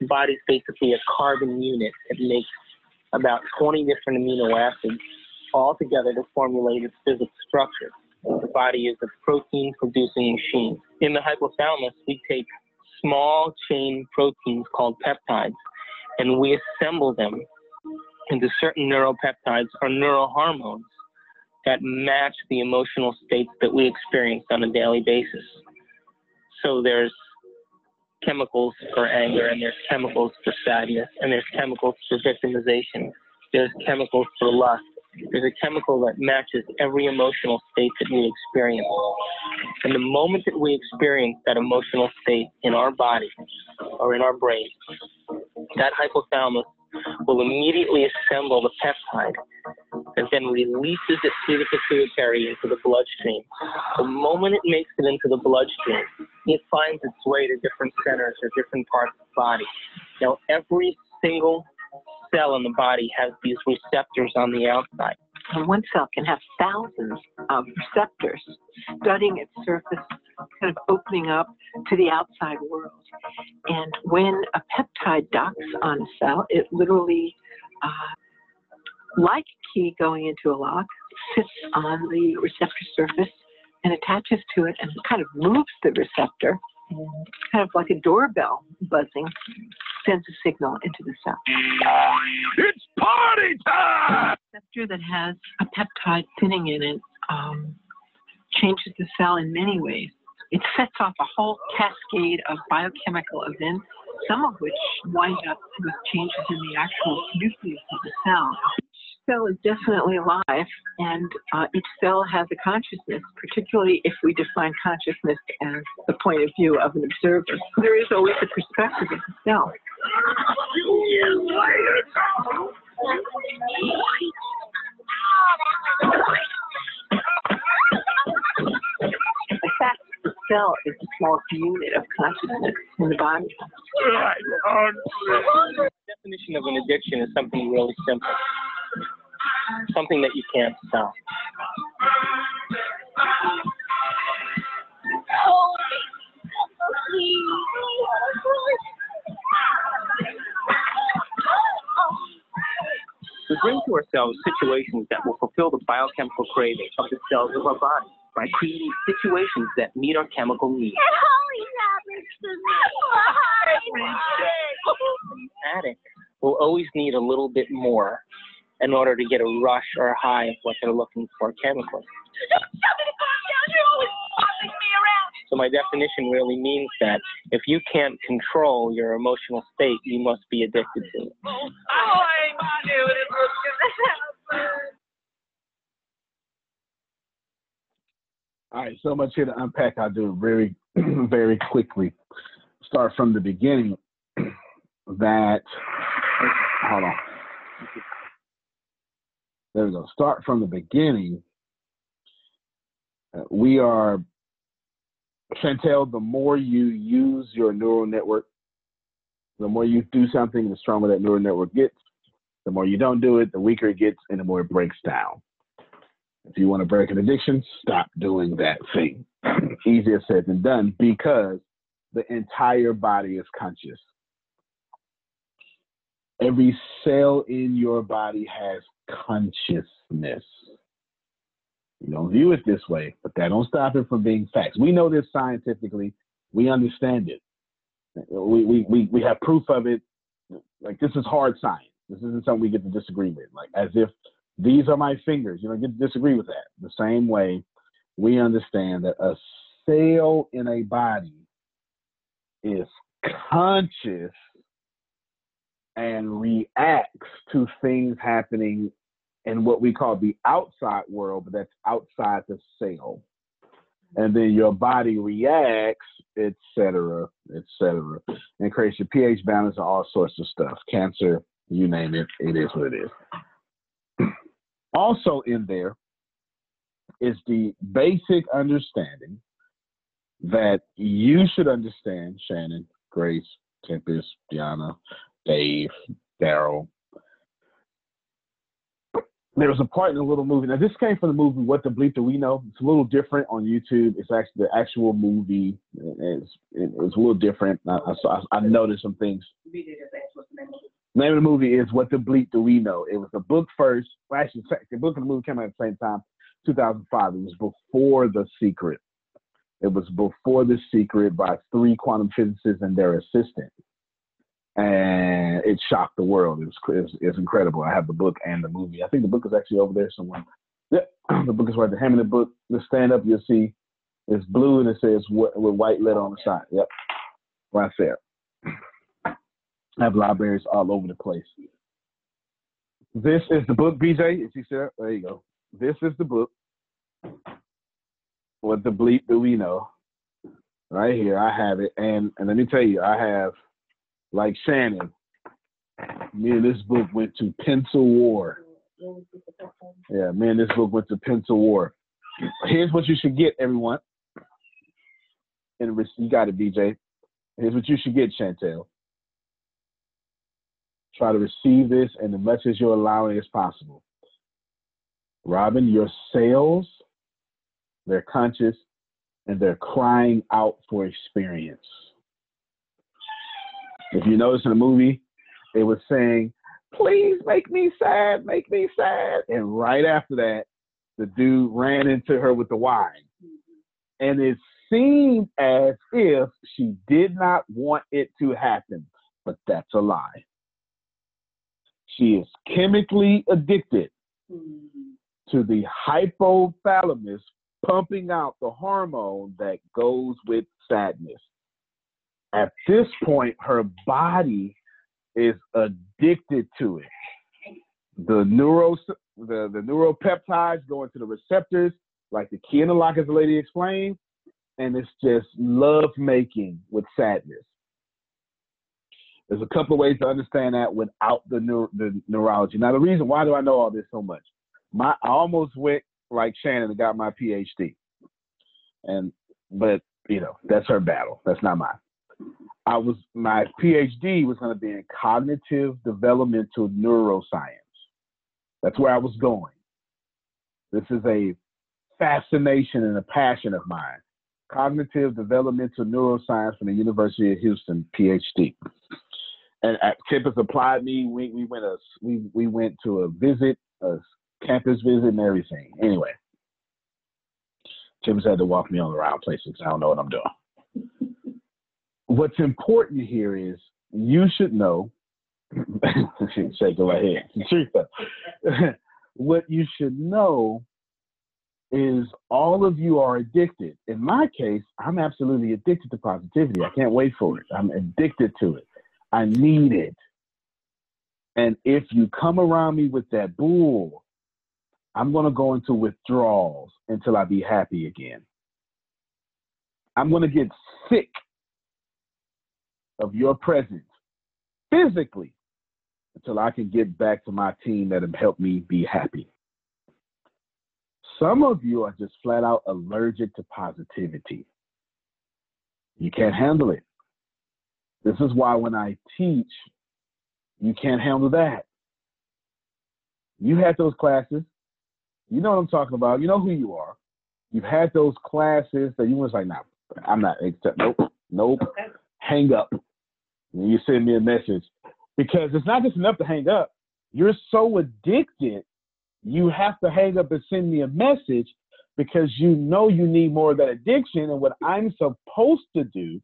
The body's basically a carbon unit. It makes about 20 different amino acids all together to formulate its physical structure. The body is a protein producing machine. In the hypothalamus, we take small chain proteins called peptides and we assemble them into certain neuropeptides or neurohormones that match the emotional states that we experience on a daily basis. So there's chemicals for anger, and there's chemicals for sadness, and there's chemicals for victimization, there's chemicals for lust. There's a chemical that matches every emotional state that we experience. And the moment that we experience that emotional state in our body or in our brain, that hypothalamus will immediately assemble the peptide and then releases it through the pituitary into the bloodstream. The moment it makes it into the bloodstream, it finds its way to different centers or different parts of the body. Now, every single cell in the body has these receptors on the outside. And one cell can have thousands of receptors studying its surface, kind of opening up to the outside world. And when a peptide docks on a cell, it literally, uh, like a key going into a lock, sits on the receptor surface and attaches to it and kind of moves the receptor, and kind of like a doorbell buzzing, sends a signal into the cell. It's party time! A receptor that has a peptide sitting in it um, changes the cell in many ways. It sets off a whole cascade of biochemical events, some of which wind up with changes in the actual nucleus of the cell. Each cell is definitely alive, and uh, each cell has a consciousness, particularly if we define consciousness as the point of view of an observer. There is always a perspective of the cell. In fact, the cell is the smallest unit of consciousness in the body. The definition of an addiction is something really simple, something that you can't stop. We bring to ourselves situations that will fulfill the biochemical craving of the cells of our body by creating situations that meet our chemical needs. Addict will always need a little bit more in order to get a rush or a high of what they're looking for chemically. So my definition really means that if you can't control your emotional state, you must be addicted to it. All right, so much here to unpack. I'll do it very, very quickly. Start from the beginning. That, hold on. There we go. Start from the beginning. Uh, we are, Chantel, the more you use your neural network, the more you do something, the stronger that neural network gets. The more you don't do it, the weaker it gets, and the more it breaks down. If you want to break an addiction, stop doing that thing. Easier said than done because the entire body is conscious. Every cell in your body has consciousness. You don't view it this way, but that don't stop it from being facts. We know this scientifically. We understand it. We, we, we, we have proof of it. Like, this is hard science. This isn't something we get to disagree with. Like, as if these are my fingers. You don't get to disagree with that. The same way we understand that a cell in a body is conscious and reacts to things happening in what we call the outside world, but that's outside the cell. And then your body reacts, etc., etc., and creates your pH balance and all sorts of stuff. Cancer, you name it, it is what it is. Also in there is the basic understanding that you should understand, Shannon, Grace, Tempest, Diana, Dave, Daryl. There was a part in the little movie. Now, this came from the movie What the Bleep Do We Know? It's a little different on YouTube. It's actually the actual movie. It's, it's a little different. I, I, I noticed some things. The name of the movie is What the Bleep Do We Know? It was the book first. Well, actually, the book and the movie came out at the same time, 2005. It was before The Secret. It was before The Secret by three quantum physicists and their assistant. And it shocked the world. It was, it was, it incredible. I have the book and the movie. I think the book is actually over there somewhere. Yeah, the book is right there. Hand me the book. The stand up, you'll see it's blue and it says with white letter on the side. Yep, right there. I have libraries all over the place. This is the book, BJ. Is he there? There you go. This is the book. What the bleep do we know? Right here, I have it, and and let me tell you, I have like Shannon. Me and this book went to pencil war. Yeah, me and this book went to pencil war. Here's what you should get, everyone. And you got it, BJ. Here's what you should get, Chantel. Try to receive this and as much as you're allowing as possible. Robin, your cells, they're conscious and they're crying out for experience. If you notice in the movie, it was saying, please make me sad, make me sad. And right after that, the dude ran into her with the wine. And it seemed as if she did not want it to happen, but that's a lie. She is chemically addicted to the hypothalamus pumping out the hormone that goes with sadness. At this point, her body is addicted to it. The neuro the, the neuropeptides go into the receptors, like the key in the lock, as the lady explained, and it's just love making with sadness. There's a couple of ways to understand that without the neuro, the neurology. Now, the reason why do I know all this so much? My I almost went like Shannon and got my PhD, and but you know that's her battle. That's not mine. I was my PhD was going to be in cognitive developmental neuroscience. That's where I was going. This is a fascination and a passion of mine. Cognitive developmental neuroscience from the University of Houston, PhD and at campus applied me. We we went a we we went to a visit, a campus visit, and everything. Anyway, Tim's had to walk me on around places. I don't know what I'm doing. What's important here is you should know. say go ahead. what you should know is all of you are addicted. In my case, I'm absolutely addicted to positivity. I can't wait for it. I'm addicted to it. I need it. And if you come around me with that bull, I'm going to go into withdrawals until I be happy again. I'm going to get sick of your presence physically until I can get back to my team that have helped me be happy. Some of you are just flat out allergic to positivity. You can't handle it. This is why when I teach, you can't handle that. You had those classes. You know what I'm talking about. You know who you are. You've had those classes that you was like, nah, I'm not accept. Nope, nope. Okay. Hang up. You send me a message because it's not just enough to hang up. You're so addicted, you have to hang up and send me a message because you know you need more of that addiction. And what I'm supposed to do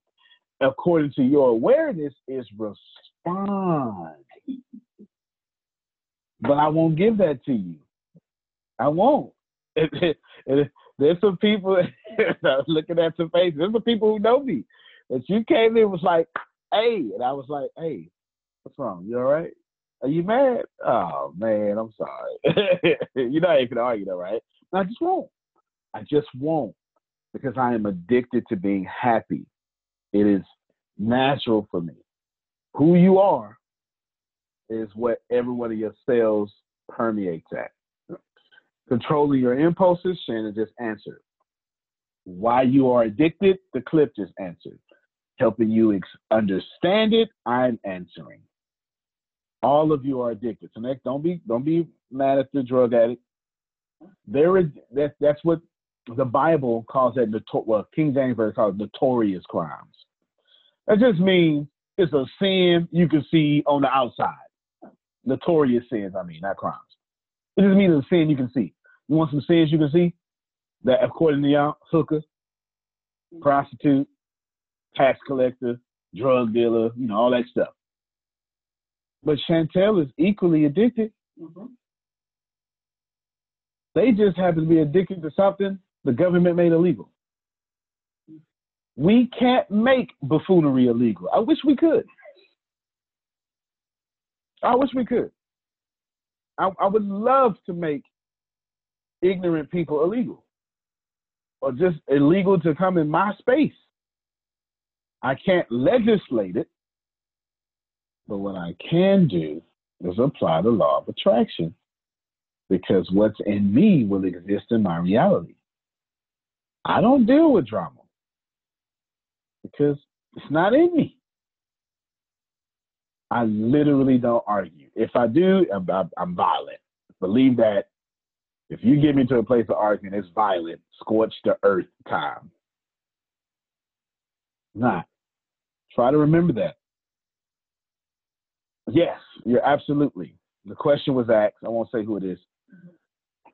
according to your awareness, is respond. But I won't give that to you. I won't. There's some people looking at your face. There's some people who know me. That you came in was like, hey, and I was like, hey, what's wrong? You all right? Are you mad? Oh man, I'm sorry. You're not even argue though, right? I just won't. I just won't because I am addicted to being happy. It is natural for me. Who you are is what every one of your cells permeates at. Controlling your impulses, Shannon just answered. Why you are addicted, the clip just answered. Helping you ex- understand it, I'm answering. All of you are addicted. So next, don't be don't be mad at the drug addict. There is that's that's what the Bible calls that noto- well King James version calls notorious crimes. That just means it's a sin you can see on the outside. Notorious sins, I mean, not crimes. It just means a sin you can see. You want some sins you can see? That according to y'all, hooker, prostitute, tax collector, drug dealer, you know, all that stuff. But Chantel is equally addicted. Mm-hmm. They just happen to be addicted to something the government made illegal. We can't make buffoonery illegal. I wish we could. I wish we could. I, I would love to make ignorant people illegal or just illegal to come in my space. I can't legislate it, but what I can do is apply the law of attraction because what's in me will exist in my reality. I don't deal with drama because it's not in me. I literally don't argue. If I do, I'm, I'm, violent. Believe that if you get me to a place of arguing, it's violent, scorch the earth time. Not. Try to remember that. Yes, you're absolutely. The question was asked. I won't say who it is.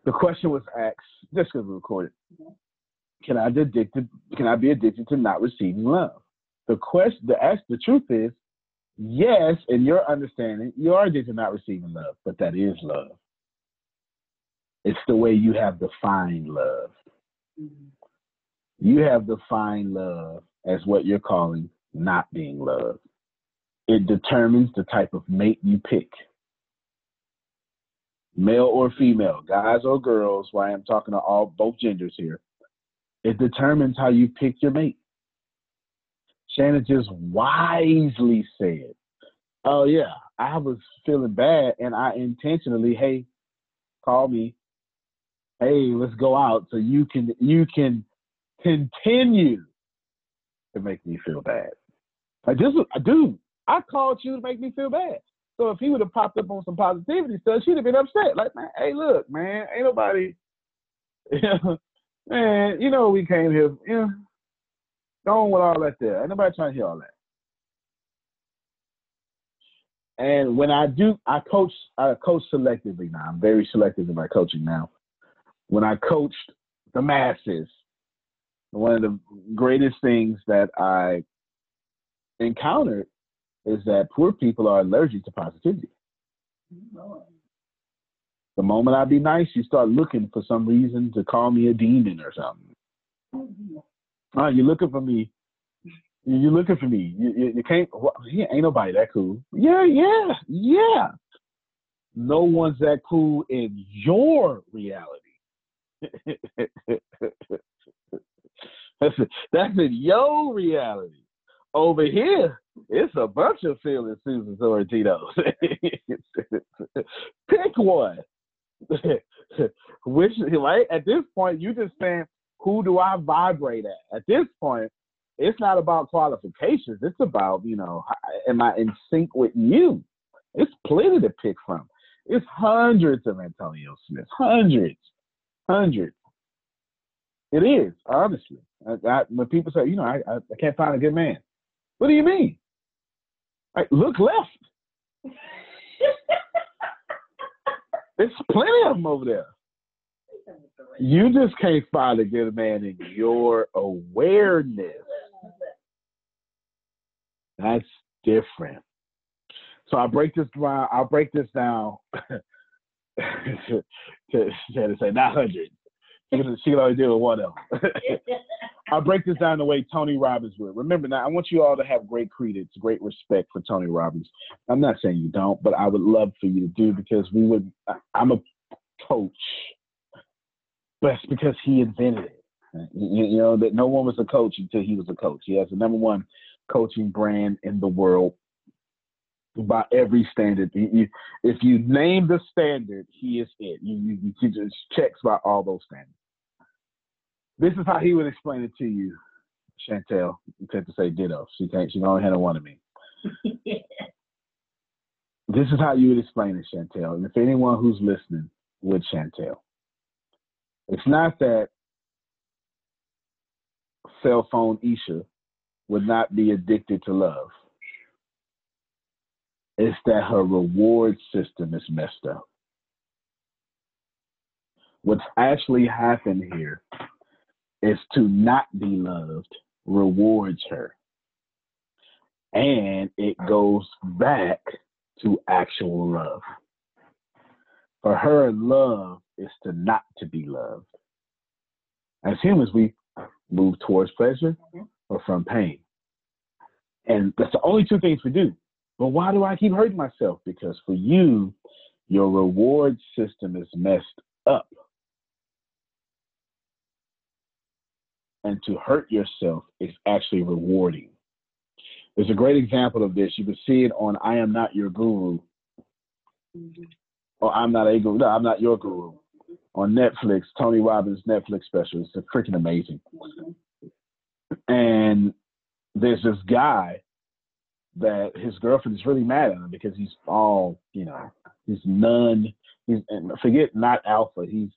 The question was asked just because we recorded. Can I be addicted? Can I be addicted to not receiving love? The question, the ask, the truth is, yes. In your understanding, you are addicted to not receiving love, but that is love. It's the way you have defined love. Mm-hmm. You have defined love as what you're calling not being loved. It determines the type of mate you pick. Male or female, guys or girls, why I'm talking to all both genders here. It determines how you pick your mate. Shannon just wisely said, Oh yeah, I was feeling bad and I intentionally, hey, call me. Hey, let's go out so you can you can continue to make me feel bad. Like this, dude, I called you to make me feel bad. So if he would have popped up on some positivity stuff, she'd have been upset. Like, man, hey, look, man, ain't nobody, man, you know we came here, you know, going with all that there. Ain't nobody trying to hear all that. And when I do, I coach, I coach selectively now. I'm very selective in my coaching now. When I coached the masses, one of the greatest things that I encountered is that poor people are allergic to positivity. The moment I be nice, you start looking for some reason to call me a demon or something. Oh, you're looking for me. You're looking for me. You, you, you can't. Well, ain't nobody that cool. Yeah, yeah, yeah. No one's that cool in your reality. that's, that's in your reality. Over here, it's a bunch of feeling Susan Sorrentinos. Pick one. Which, right? At this point, you just saying, who do I vibrate at? At this point, it's not about qualifications. It's about, you know, am I in sync with you? It's plenty to pick from. It's hundreds of Antonio Smiths, hundreds, hundreds. It is, honestly. I, I, when people say, you know, I, I, I can't find a good man. What do you mean? Like, look left. There's plenty of them over there. You just can't find a good man in your awareness. That's different. So I break this down. I'll break this down to, to, to say not hundreds, She can only deal with one of them. I'll break this down the way Tony Robbins would. Remember now, I want you all to have great credence, great respect for Tony Robbins. I'm not saying you don't, but I would love for you to do because we would. I- I'm a coach, but it's because he invented it. You, you know that no one was a coach until he was a coach. He has the number one coaching brand in the world by every standard. You- you- if you name the standard, he is it. You, you, just checks by all those standards. This is how he would explain it to you, Chantel. You tend to say ditto. She can't. She only handle one of me. This is how you would explain it, Chantel. And if anyone who's listening would, Chantel, it's not that cell phone Isha would not be addicted to love. It's that her reward system is messed up. What's actually happened here is to not be loved rewards her. And it goes back to actual love. For her, love is to not to be loved. As humans, we move towards pleasure or from pain. And that's the only two things we do. But why do I keep hurting myself? Because for you, your reward system is messed up. And to hurt yourself is actually rewarding. There's a great example of this. You can see it on I Am Not Your Guru. Mm-hmm. Or I'm Not a Guru. No, I'm Not Your Guru. On Netflix, Tony Robbins' Netflix special. It's freaking amazing. Mm-hmm. And there's this guy that his girlfriend is really mad at him because he's all, you know, he's none. He's forget not alpha. He's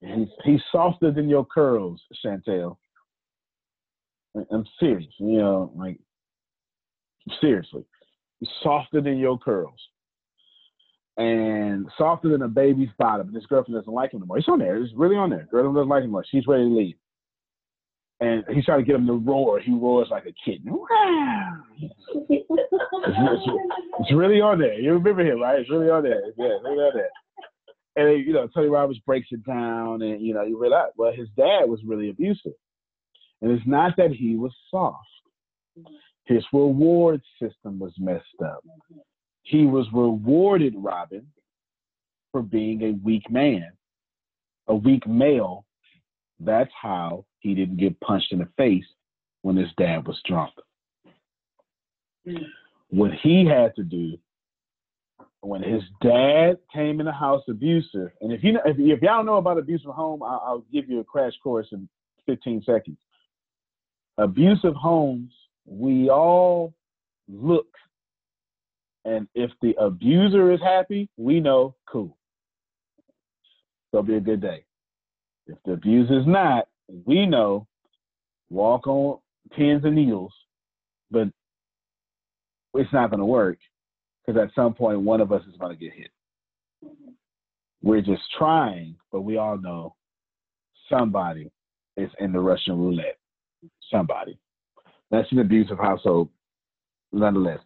he's he's softer than your curls, Chantel. I'm serious. You know, like seriously, he's softer than your curls, and softer than a baby's bottom. And his girlfriend doesn't like him anymore. He's on there. He's really on there. Girlfriend doesn't like him anymore. She's ready to leave. And he's trying to get him to roar. He roars like a kitten. It's, it's, it's really on there. You remember him, right? It's really on there. Yeah, really on there. And you know, Tony Robbins breaks it down, and you know, you realize, well, his dad was really abusive, and it's not that he was soft. His reward system was messed up. He was rewarded, Robin, for being a weak man, a weak male. That's how he didn't get punched in the face when his dad was drunk. Mm. What he had to do when his dad came in the house abusive, and if you know, if, if y'all know about abusive home, I'll, I'll give you a crash course in 15 seconds. Abusive homes, we all look, and if the abuser is happy, we know cool. It'll be a good day. If the abuser's not, we know walk on pins and needles, but it's not going to work because at some point one of us is going to get hit. We're just trying, but we all know somebody is in the Russian roulette. Somebody. That's an abusive household, nonetheless.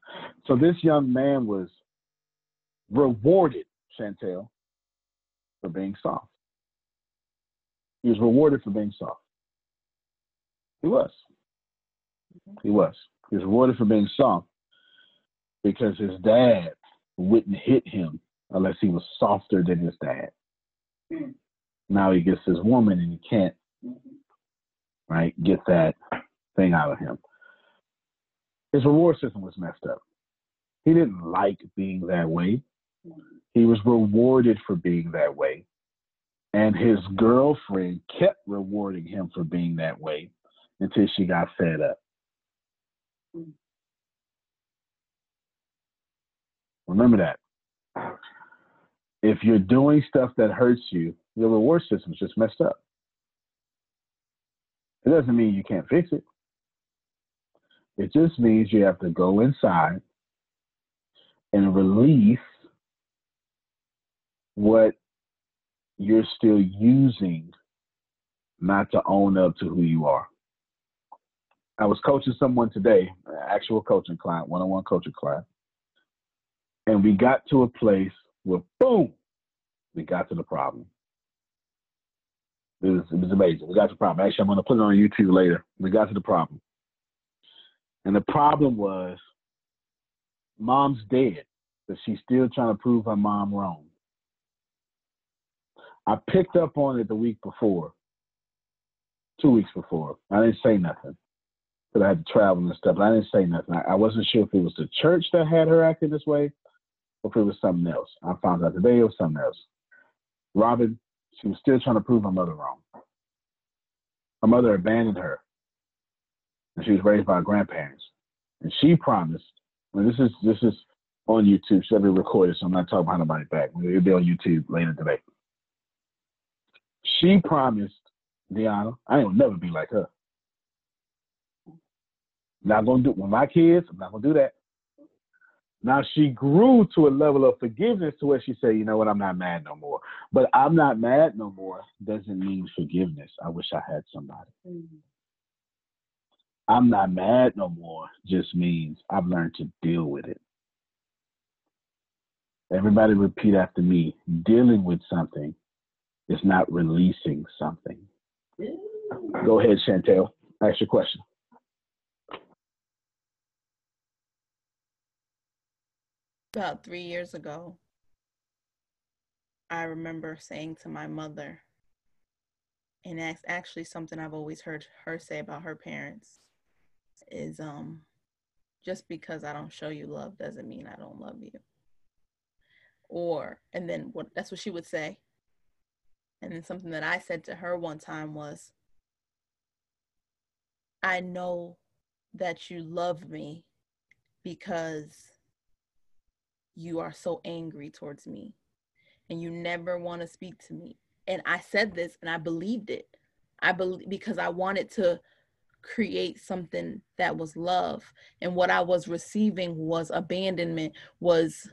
So this young man was rewarded, Chantel, for being soft. He was rewarded for being soft. He was. He was. He was rewarded for being soft because his dad wouldn't hit him unless he was softer than his dad. Now he gets his woman and he can't, right, get that thing out of him. His reward system was messed up. He didn't like being that way. He was rewarded for being that way. And his girlfriend kept rewarding him for being that way until she got fed up. Remember that. If you're doing stuff that hurts you, your reward system's just messed up. It doesn't mean you can't fix it. It just means you have to go inside and release what you're still using not to own up to who you are. I was coaching someone today, actual coaching client, one on one coaching client. And we got to a place where, boom, we got to the problem. It was, it was amazing. We got to the problem. Actually, I'm going to put it on YouTube later. We got to the problem. And the problem was mom's dead, but she's still trying to prove her mom wrong. I picked up on it the week before, two weeks before. I didn't say nothing because I had to travel and stuff. I didn't say nothing. I, I wasn't sure if it was the church that had her acting this way or if it was something else. I found out today it was something else. Robin, she was still trying to prove her mother wrong. Her mother abandoned her, and she was raised by her grandparents. And she promised. And this is this is on YouTube. She'll be recorded, so I'm not talking behind nobody back. It'll be on YouTube later today. She promised Deanna, I ain't gonna never be like her. Not gonna do with my kids. I'm not gonna do that. Now she grew to a level of forgiveness to where she said, you know what, I'm not mad no more. But I'm not mad no more doesn't mean forgiveness. I wish I had somebody. Mm-hmm. I'm not mad no more just means I've learned to deal with it. Everybody repeat after me. Dealing with something is not releasing something. Go ahead, Chantel. Ask your question. About three years ago, I remember saying to my mother, and that's actually something I've always heard her say about her parents, is um, just because I don't show you love doesn't mean I don't love you. Or, and then what? That's what she would say. And then something that I said to her one time was, I know that you love me because you are so angry towards me and you never want to speak to me. And I said this and I believed it. I believe because I wanted to create something that was love and what I was receiving was abandonment was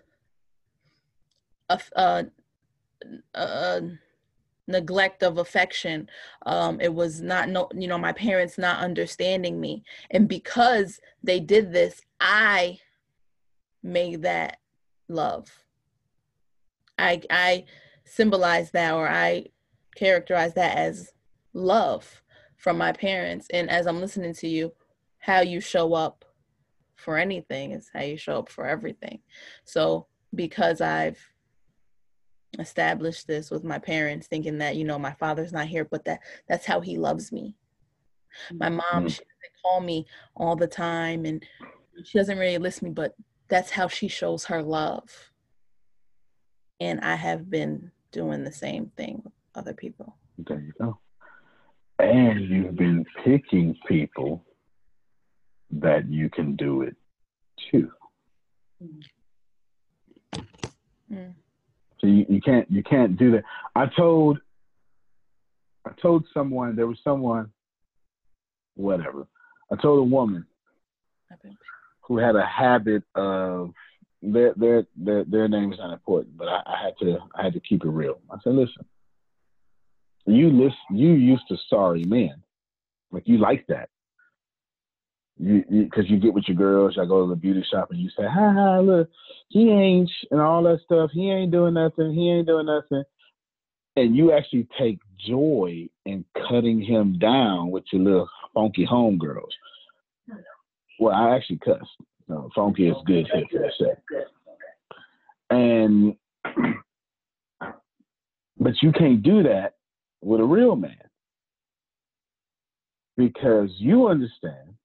a, a, a uh, neglect of affection um it was not no you know my parents not understanding me. And because they did this i made that love. I i symbolize that or i characterize that as love from my parents. And as i'm listening to you how you show up for anything is how you show up for everything. So because i've established this with my parents thinking that you know my father's not here but that that's how he loves me. My mom mm-hmm. she doesn't call me all the time and she doesn't really list me but that's how she shows her love. And i have been doing the same thing with other people. There you go. And you've been picking people that you can do it too mm. So you, you can't you can't do that. I told I told someone there was someone whatever. I told a woman who had a habit of their their their, their name is not important, but I, I had to I had to keep it real. I said, listen, you listen you used to sorry men. Like you like that you because you, you, get with your girls, y'all go to the beauty shop and you say, "Ha ha, look, he ain't," and all that stuff. He ain't doing nothing. He ain't doing nothing. And you actually take joy in cutting him down with your little funky homegirls. Well, I actually cuss. No, funky is good here for a sec. And but you can't do that with a real man because you understand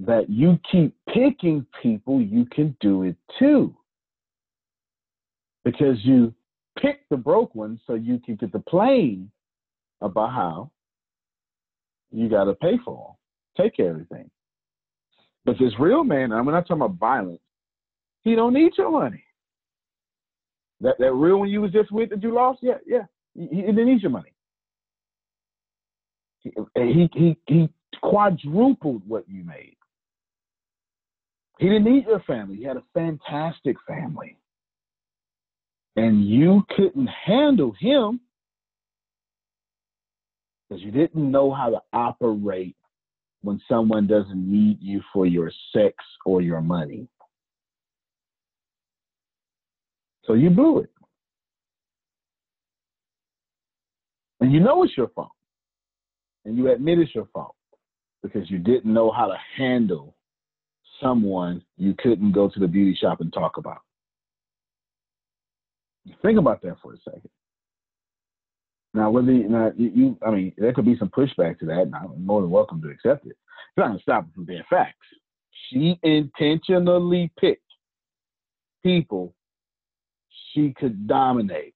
that you keep picking people, you can do it too. Because you pick the broke one so you can get the plane about how you got to pay for them, take everything. But this real man, I'm not talking about violence, he don't need your money. That that real one you was just with that you lost, yeah, yeah, he, he didn't need your money. He, he he he quadrupled what you made. He didn't need your family. He had a fantastic family. And you couldn't handle him because you didn't know how to operate when someone doesn't need you for your sex or your money. So you blew it. And you know it's your fault. And you admit it's your fault because you didn't know how to handle someone you couldn't go to the beauty shop and talk about. Think about that for a second. Now, whether you, now, you, you, I mean, there could be some pushback to that, and I'm more than welcome to accept it. It's not going to stop it from being facts. She intentionally picked people she could dominate.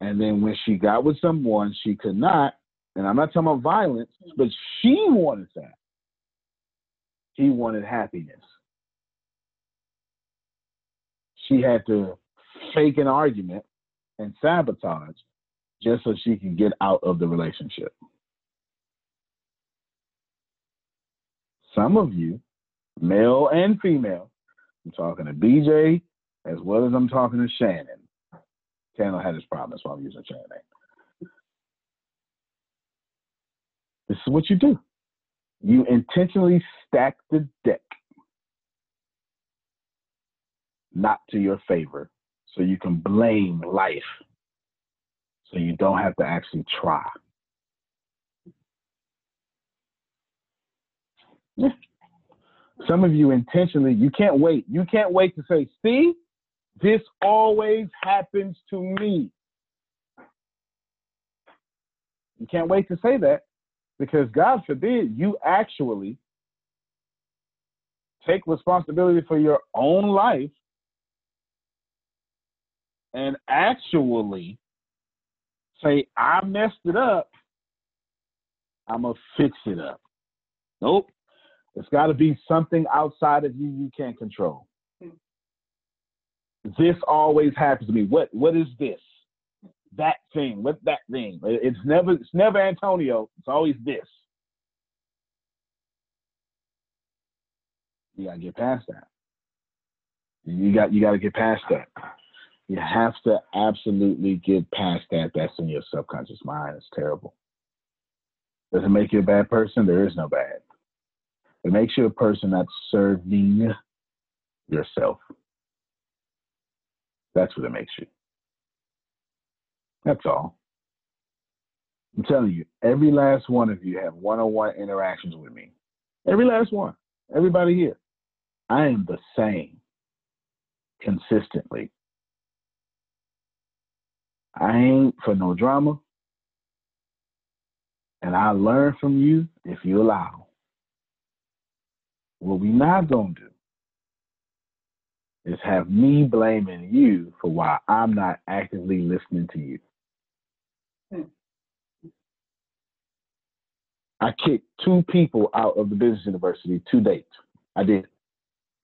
And then when she got with someone she could not, and I'm not talking about violence, but she wanted that. She wanted happiness. She had to fake an argument and sabotage just so she could get out of the relationship. Some of you, male and female, I'm talking to BJ as well as I'm talking to Shannon. Shannon had his problem, why I'm using Shannon. This is what you do. You intentionally stack the deck not to your favor so you can blame life so you don't have to actually try. Some of you intentionally, you can't wait. You can't wait to say, see, this always happens to me. You can't wait to say that because God forbid you actually take responsibility for your own life and actually say, I messed it up, I'm going to fix it up. Nope. It's got to be something outside of you you can't control. Hmm. This always happens to me. What what is this? That thing. What that thing? It's never it's never Antonio. It's always this. You gotta get past that. You got you gotta get past that. You have to absolutely get past that. That's in your subconscious mind. It's terrible. Does it make you a bad person? There is no bad. It makes you a person that's serving yourself. That's what it makes you. That's all. I'm telling you, every last one of you have one on one interactions with me. Every last one. Everybody here. I am the same consistently. I ain't for no drama. And I learn from you if you allow. What we not gonna do is have me blaming you for why I'm not actively listening to you. I kicked two people out of the business university to date. I did.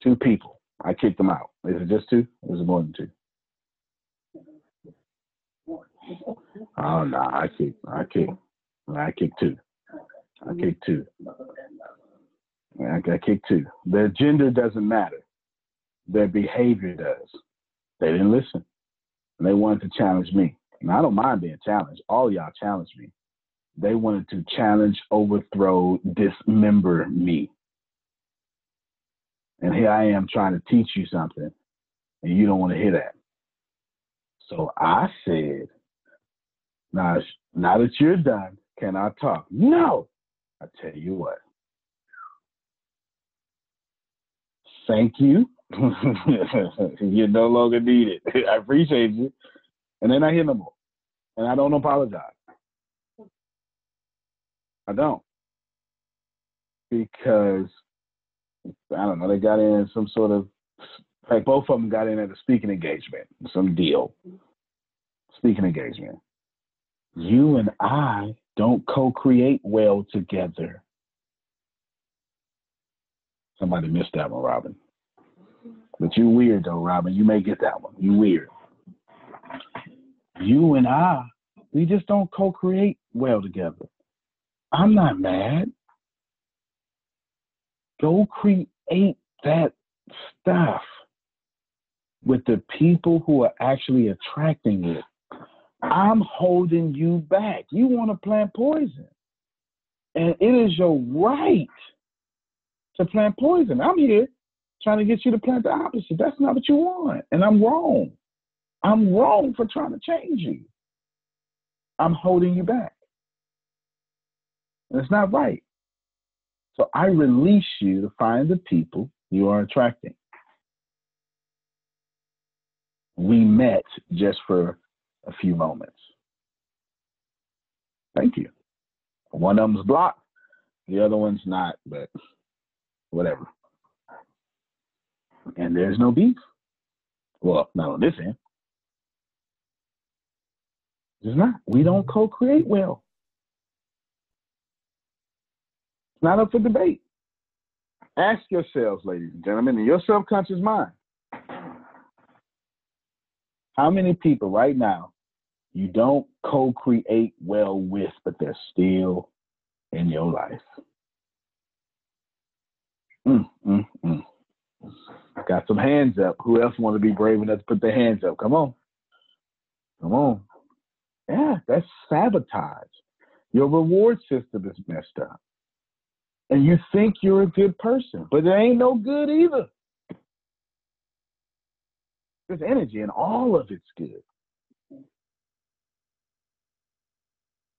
Two people. I kicked them out. Is it just two? Or is it more than two? Oh no, I kicked I kicked I kicked two. I kicked two. I, I kicked two. Their gender doesn't matter their behavior does. They didn't listen. And they wanted to challenge me. And I don't mind being challenged. All y'all challenged me. They wanted to challenge, overthrow, dismember me. And here I am trying to teach you something, and you don't want to hear that. So I said, now, now that you're done, can I talk? No. I tell you what. Thank you You're no longer needed. I appreciate you. And then I hear no more. And I don't apologize. I don't. Because I don't know, they got in some sort of like both of them got in at a speaking engagement, some deal. Speaking engagement. You and I don't co-create well together. Somebody missed that one, Robin. But you weird though, Robin. You may get that one. You weird. You and I, we just don't co-create well together. I'm not mad. Go create that stuff with the people who are actually attracting it. I'm holding you back. You want to plant poison. And it is your right to plant poison. I'm here trying to get you to plant the opposite. That's not what you want. And I'm wrong. I'm wrong for trying to change you. I'm holding you back. And it's not right. So I release you to find the people you are attracting. We met just for a few moments. Thank you. One of them's blocked, the other one's not, but whatever. And there's no beef. Well, not on this end. It's not. We don't co create well. It's not up for debate. Ask yourselves, ladies and gentlemen, in your subconscious mind, how many people right now you don't co create well with, but they're still in your life? Mm, mm, mm. Got some hands up. Who else want to be brave enough to put their hands up? Come on. Come on. Yeah, that's sabotage. Your reward system is messed up. And you think you're a good person, but it ain't no good either. There's energy and all of it's good.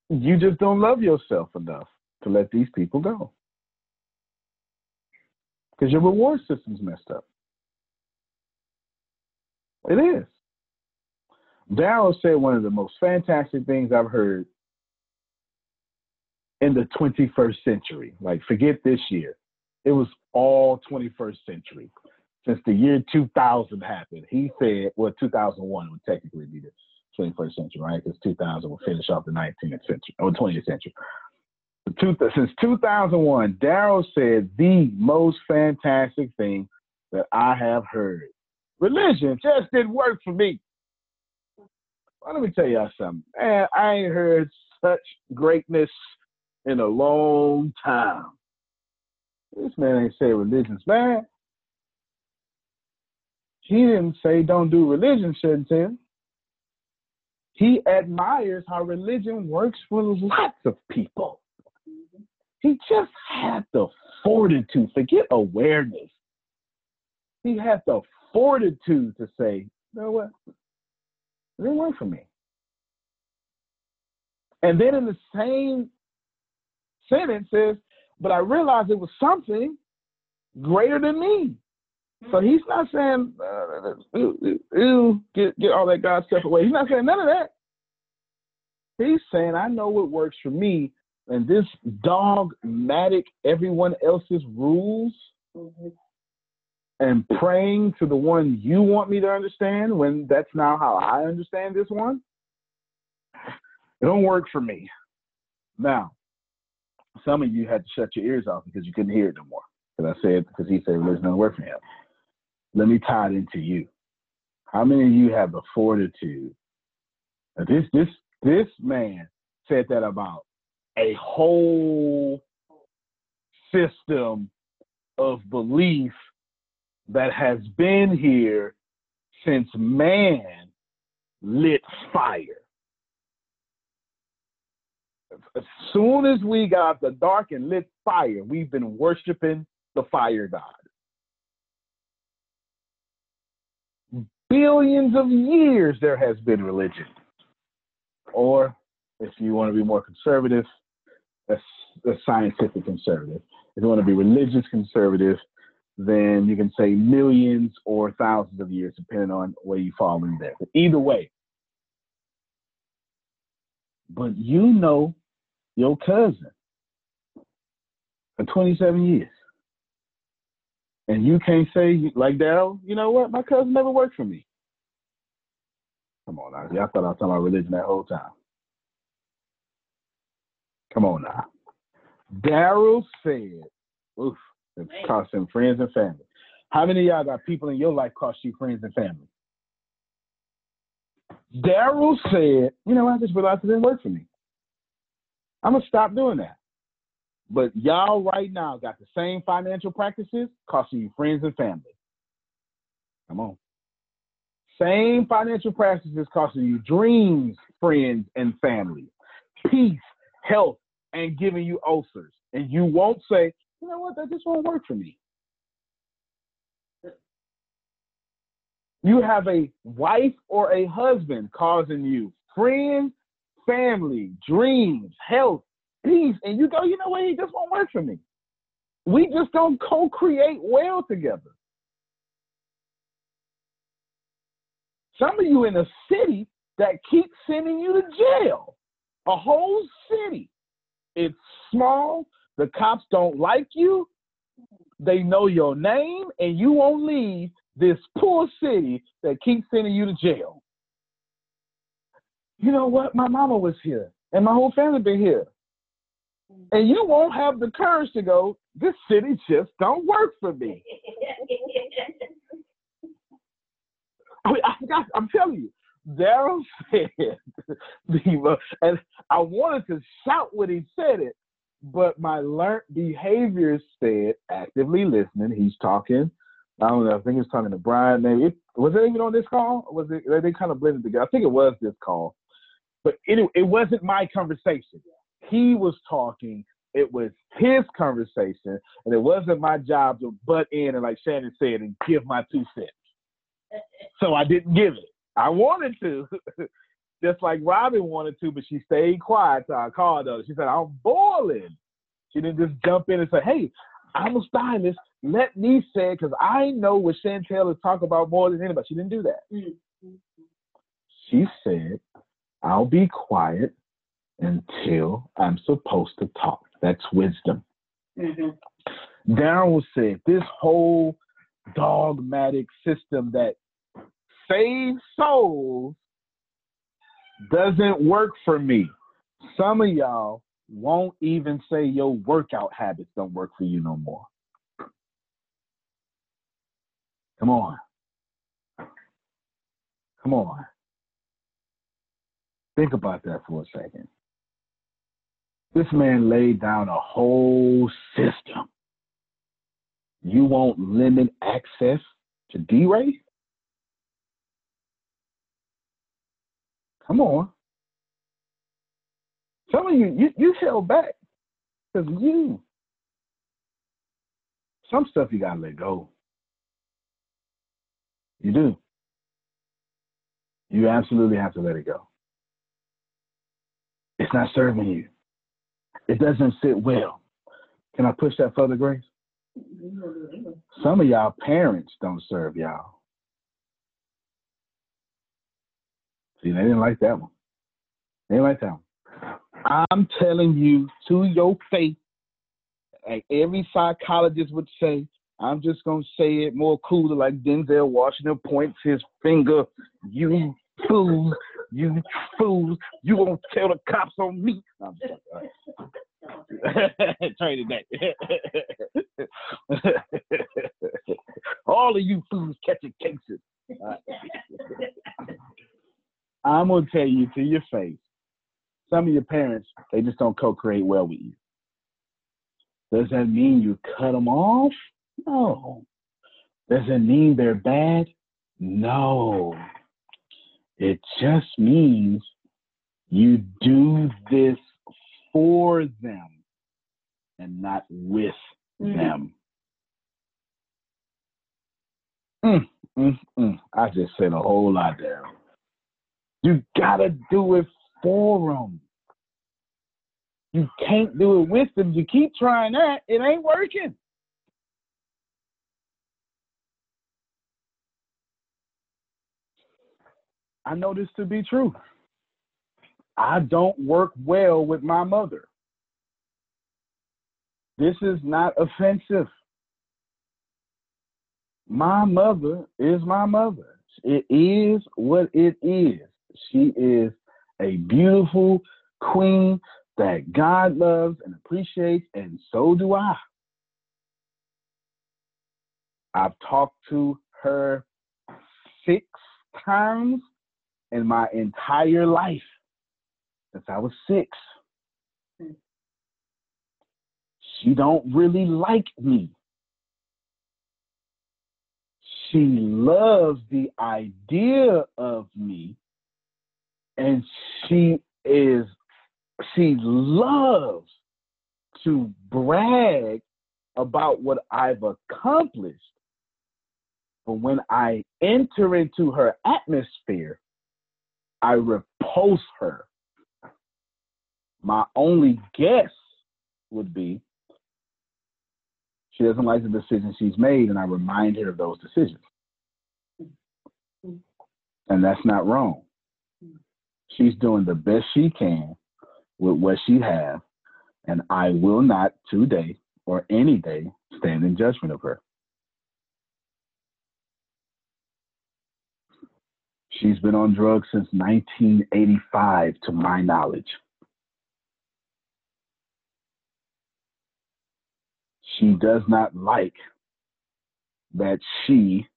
You just don't love yourself enough to let these people go. Because your reward system's messed up. It is. Daryl said one of the most fantastic things I've heard in the 21st century. Like, forget this year. It was all 21st century. Since the year 2000 happened, he said, well, 2001 would technically be the 21st century, right? Because 2000 will finish off the 19th century or 20th century. Since 2001, Daryl said the most fantastic thing that I have heard. Religion just didn't work for me. Well, let me tell y'all something. Man, I ain't heard such greatness in a long time. This man ain't say religion's bad. He didn't say don't do religion, Chantel. He admires how religion works for lots of people. He just had the fortitude, forget awareness. He had the fortitude to say, you know what? It didn't work for me. And then in the same sentence says, but I realized it was something greater than me. So he's not saying, uh, ew, ew, get, get all that God stuff away. He's not saying none of that. He's saying, I know what works for me, and this dogmatic everyone else's rules mm-hmm. and praying to the one you want me to understand when that's now how I understand this one, it don't work for me. Now, some of you had to shut your ears off because you couldn't hear it no more. Because I said, because he said religion doesn't work for him. Let me tie it into you. How many of you have the fortitude? This this this man said that about a whole system of belief that has been here since man lit fire. As soon as we got the dark and lit fire, we've been worshiping the fire god. Billions of years there has been religion. Or if you want to be more conservative, a, a scientific conservative. If you want to be religious conservative, then you can say millions or thousands of years, depending on where you fall in there. But either way, but you know your cousin for 27 years. And you can't say, like Daryl, you know what? My cousin never worked for me. Come on now. Y'all thought I was talking about religion that whole time. Come on now. Daryl said, oof, it cost him friends and family. How many of y'all got people in your life cost you friends and family? Daryl said, you know, I just realized it didn't work for me. I'm gonna stop doing that. But y'all right now got the same financial practices costing you friends and family. Come on. Same financial practices costing you dreams, friends, and family. Peace, health, and giving you ulcers. And you won't say, you know what, that just won't work for me. You have a wife or a husband causing you friends, family, dreams, health, peace, and you go, you know what, he just won't work for me. We just don't co-create well together. Some of you in a city that keeps sending you to jail. A whole city. It's small. The cops don't like you. They know your name, and you won't leave this poor city that keeps sending you to jail. You know what? My mama was here, and my whole family been here. And you won't have the courage to go, this city just don't work for me. I mean, I forgot, I'm telling you, Daryl said, and I wanted to shout when he said it, but my learned behavior said actively listening. He's talking. I don't know. I think he was talking to Brian. Maybe it, was it even on this call? Was it? They kind of blended together. I think it was this call. But anyway, it wasn't my conversation. He was talking. It was his conversation, and it wasn't my job to butt in and, like Shannon said, and give my two cents. So I didn't give it. I wanted to, just like Robin wanted to, but she stayed quiet. So I called her. She said, "I'm boiling." She didn't just jump in and say, "Hey, I'm a stylist. Let me say because I know what Chantel is talking about more than anybody." She didn't do that. Mm-hmm. She said, I'll be quiet until I'm supposed to talk. That's wisdom. Mm-hmm. Darren said this whole dogmatic system that saves souls doesn't work for me. Some of y'all won't even say your workout habits don't work for you no more. Come on. Come on. Think about that for a second. This man laid down a whole system. You won't limit access to D-Ray? Come on. Some of you, you, you held back because you. Some stuff you gotta let go. You do. You absolutely have to let it go. It's not serving you. It doesn't sit well. Can I push that further, Grace? Some of y'all parents don't serve y'all. See, they didn't like that one. They didn't like that one. I'm telling you to your face, like every psychologist would say, I'm just gonna say it more cooler, like Denzel Washington points his finger, you fools, you fools, you won't tell the cops on me. Just, uh, All of you fools catching cases. Uh, I'm gonna tell you to your face. Some of your parents, they just don't co-create well with you. Does that mean you cut them off? No. Does it mean they're bad? No. It just means you do this for them and not with Mm-hmm. them. Mm, mm, mm. I just said a whole lot there. You gotta do it for them. You can't do it with them. You keep trying that, it ain't working. I know this to be true. I don't work well with my mother. This is not offensive. My mother is my mother. It is what it is. She is a beautiful queen that God loves and appreciates, and so do I. I've talked to her six times in my entire life since I was six. Hmm. She don't really like me. She loves the idea of me and she is she loves to brag about what I've accomplished. But when I enter into her atmosphere, I repulse her My only guess would be she doesn't like the decisions she's made, and I remind her of those decisions. And that's not wrong. She's doing the best she can with what she has, and I will not today or any day stand in judgment of her. She's been on drugs since 1985, to my knowledge. She does not like that she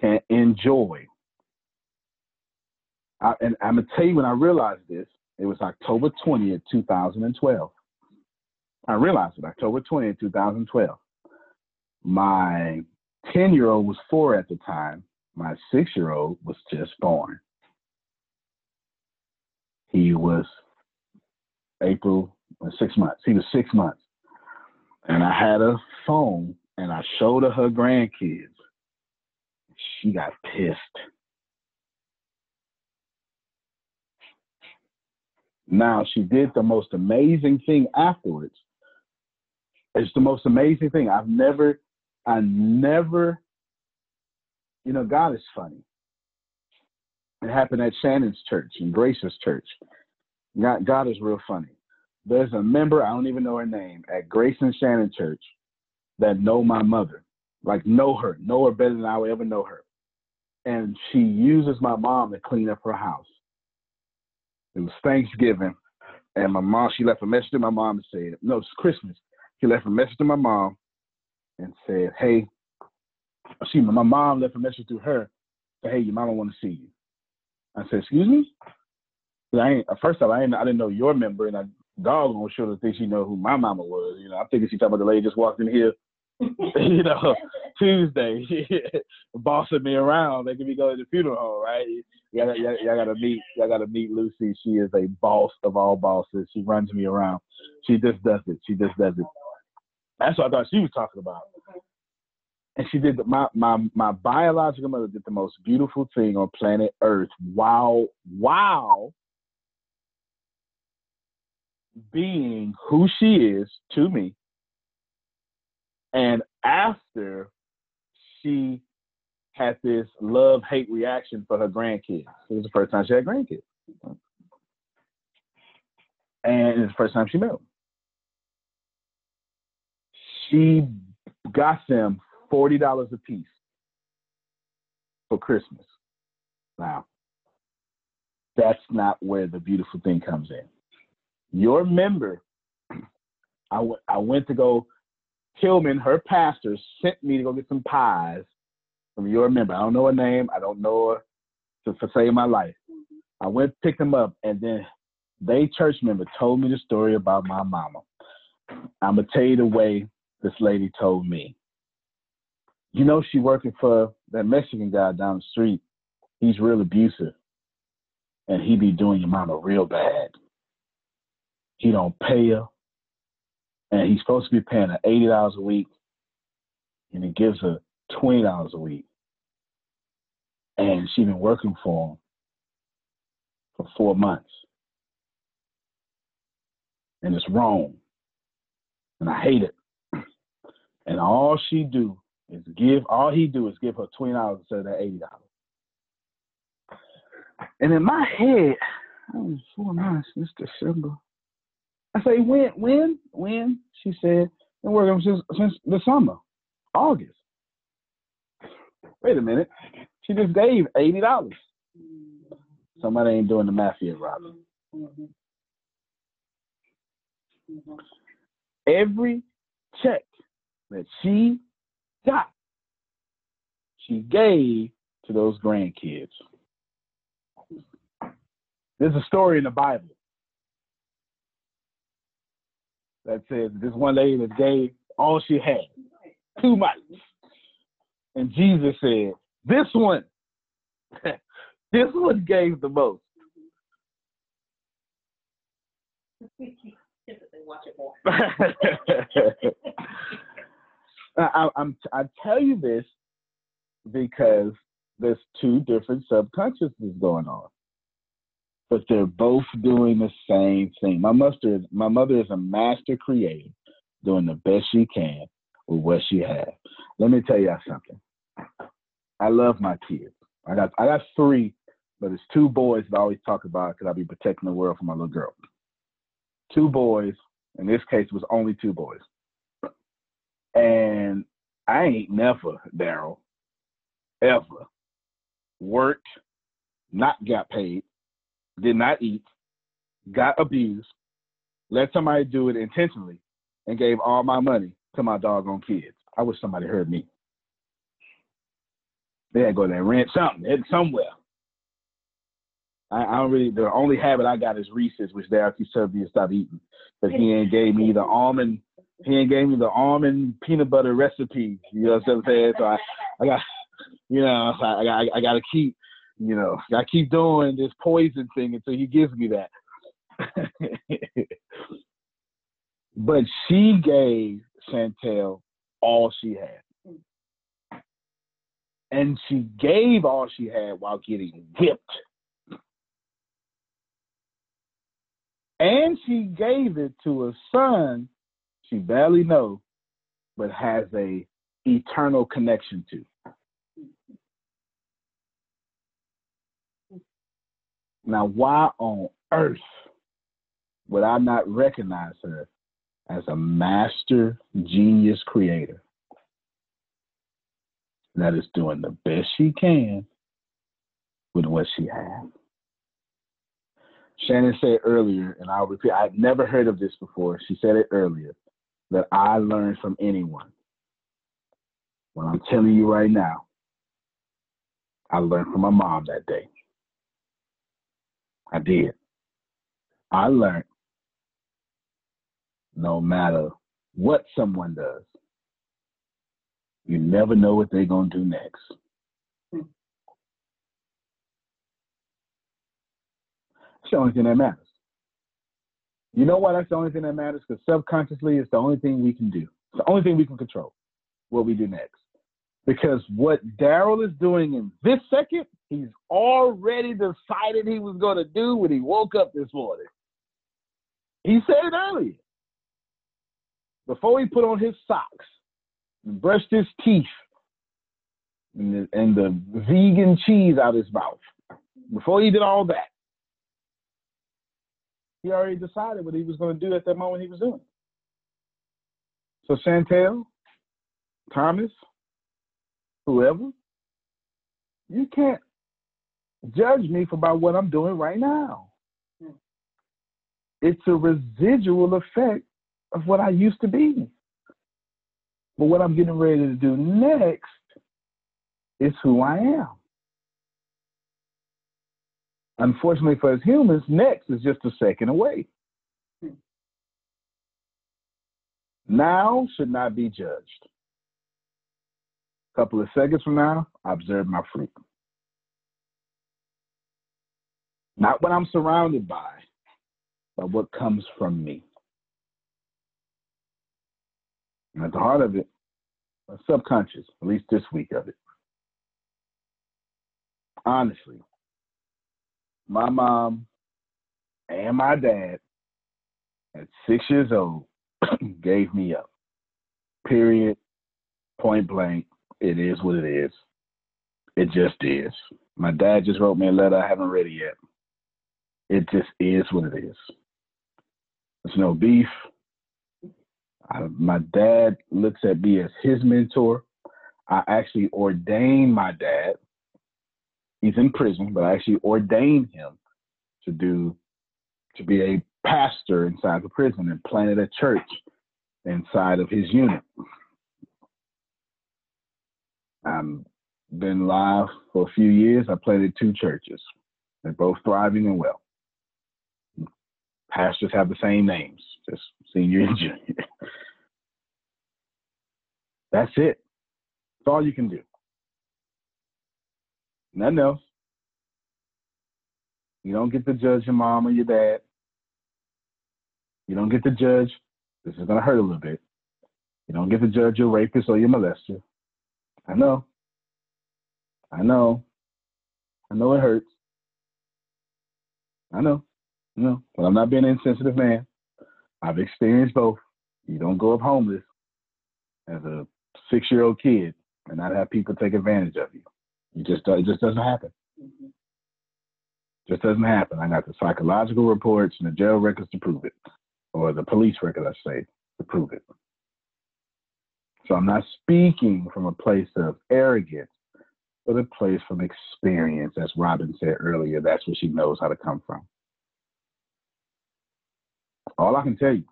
can't enjoy. I, and I'm gonna tell you when I realized this. It was October 20th, 2012. I realized it October 20th, 2012. My 10 year old was four at the time. My six year old was just born. He was April, uh, six months. He was six months. And I had a phone and I showed her her grandkids. She got pissed. Now she did the most amazing thing afterwards. It's the most amazing thing. I've never, I never, you know, God is funny. It happened at Shannon's church and Grace's church. God, God is real funny. There's a member, I don't even know her name, at Grace and Shannon Church that know my mother. Like know her, know her better than I would ever know her. And she uses my mom to clean up her house. It was Thanksgiving, and my mom, she left a message to my mom and said, no, it's Christmas. She left a message to my mom and said, hey, she, my mom left a message to her, said, hey, your mama want to see you. I said, excuse me? I ain't, first of all, I, ain't, I didn't know your member, and I doggone sure to think she know who my mama was. You know, I'm thinking she talking about the lady just walked in here, you know, Tuesday, bossing me around, making me go to the funeral home, right? Y'all, y'all, y'all gotta meet, y'all gotta meet Lucy. She is a boss of all bosses. She runs me around. She just does it. She just does it. That's what I thought she was talking about. And she did my my my biological mother did the most beautiful thing on planet Earth. Wow, wow being who she is to me. And after she had this love hate reaction for her grandkids, it was the first time she had grandkids. And it's the first time she met them. She got them $40 a piece for Christmas. Now, that's not where the beautiful thing comes in your member, I, w- I went to go, Tillman, her pastor, sent me to go get some pies from your member. I don't know her name. I don't know her to, to save my life. I went, picked them up, and then they church member told me the story about my mama. I'm gonna tell you the way this lady told me. You know, she working for that Mexican guy down the street. He's real abusive, and he be doing your mama real bad. He don't pay her. And he's supposed to be paying her eighty dollars a week. And he gives her twenty dollars a week. And she's been working for him for four months. And it's wrong. And I hate it. And all she do is give all he do is give her twenty dollars instead of that eighty dollars. And in my head, oh, four months, it's December. I say, when, when, when? She said, been working since, since the summer, August. Wait a minute. She just gave eighty dollars. Somebody ain't doing the yet, Robin. Every check that she got, she gave to those grandkids. There's a story in the Bible that says this one lady that gave all she had, two mites. And Jesus said, This one, this one gave the most. I, I'm I tell you this because there's two different subconsciousnesses going on. but they're both doing the same thing. My mother, my mother is a master creator, doing the best she can with what she has. Let me tell y'all something. I love my kids. I got I got three, but it's two boys that I always talk about because I'll be protecting the world for my little girl. Two boys. In this case, it was only two boys. And I ain't never, Daryl, ever worked, not got paid, did not eat, got abused, let somebody do it intentionally, and gave all my money to my doggone kids. I wish somebody heard me. They had to go there and rent something it's somewhere. I, I don't really. The only habit I got is Reese's, which Daryl actually served me to stop eating. But he ain't gave me the almond. He ain't gave me the almond peanut butter recipe. You know what I'm saying? So I, I got, you know, I, I, I got to keep, you know, I keep doing this poison thing until he gives me that. but she gave Chantel all she had. And she gave all she had while getting whipped. And she gave it to a son she barely knows, but has a eternal connection to. Now, why on earth would I not recognize her as a master genius creator that is doing the best she can with what she has? Shannon said earlier, and I'll repeat, I've never heard of this before. She said it earlier that I learned from anyone. Well, I'm telling you right now, I learned from my mom that day. I did. I learned no matter what someone does, you never know what they're going to do next. Hmm. It's the only thing that matters. You know why that's the only thing that matters? Because subconsciously, it's the only thing we can do. It's the only thing we can control what we do next. Because what Daryl is doing in this second, he's already decided he was going to do when he woke up this morning. He said it earlier. Before he put on his socks and brushed his teeth and the, and the vegan cheese out his mouth, before he did all that, he already decided what he was going to do at that moment he was doing. So Chantel, Thomas, whoever, you can't judge me for about what I'm doing right now. It's a residual effect of what I used to be. But what I'm getting ready to do next is who I am. Unfortunately for us humans, next is just a second away. Now should not be judged. A couple of seconds from now, I observe my fruit. Not what I'm surrounded by, but what comes from me. And at the heart of it, subconscious, at least this week of it. Honestly, my mom and my dad at six years old gave me up. Period. Point blank. It is what it is. It just is. My dad just wrote me a letter I haven't read it yet. It just is what it is. There's no beef. I, my dad looks at me as his mentor. I actually ordained my dad he's in prison, but I actually ordained him to do to be a pastor inside the prison and planted a church inside of his unit. I've been live for a few years. I planted two churches. They're both thriving and well. Pastors have the same names, just senior and junior. That's it. That's all you can do. Nothing else. You don't get to judge your mom or your dad. You don't get to judge. This is going to hurt a little bit. You don't get to judge your rapist or your molester. I know. I know. I know it hurts. I know. No, but I'm not being an insensitive man. I've experienced both. You don't go up homeless as a six year old kid and not have people take advantage of you. You just it just doesn't happen. Mm-hmm. Just doesn't happen. I got the psychological reports and the jail records to prove it, or the police record, I say, to prove it. So I'm not speaking from a place of arrogance, but a place from experience. As Robin said earlier, that's where she knows how to come from. All I can tell you,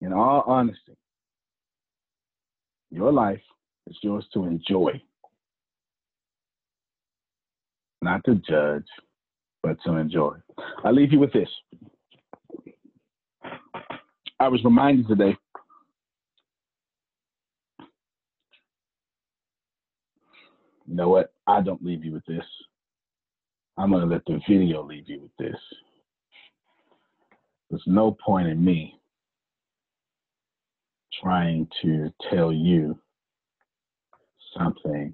in all honesty, your life is yours to enjoy, not to judge, but to enjoy. I leave you with this. I was reminded today you know what? I don't leave you with this. I'm going to let the video leave you with this. There's no point in me trying to tell you something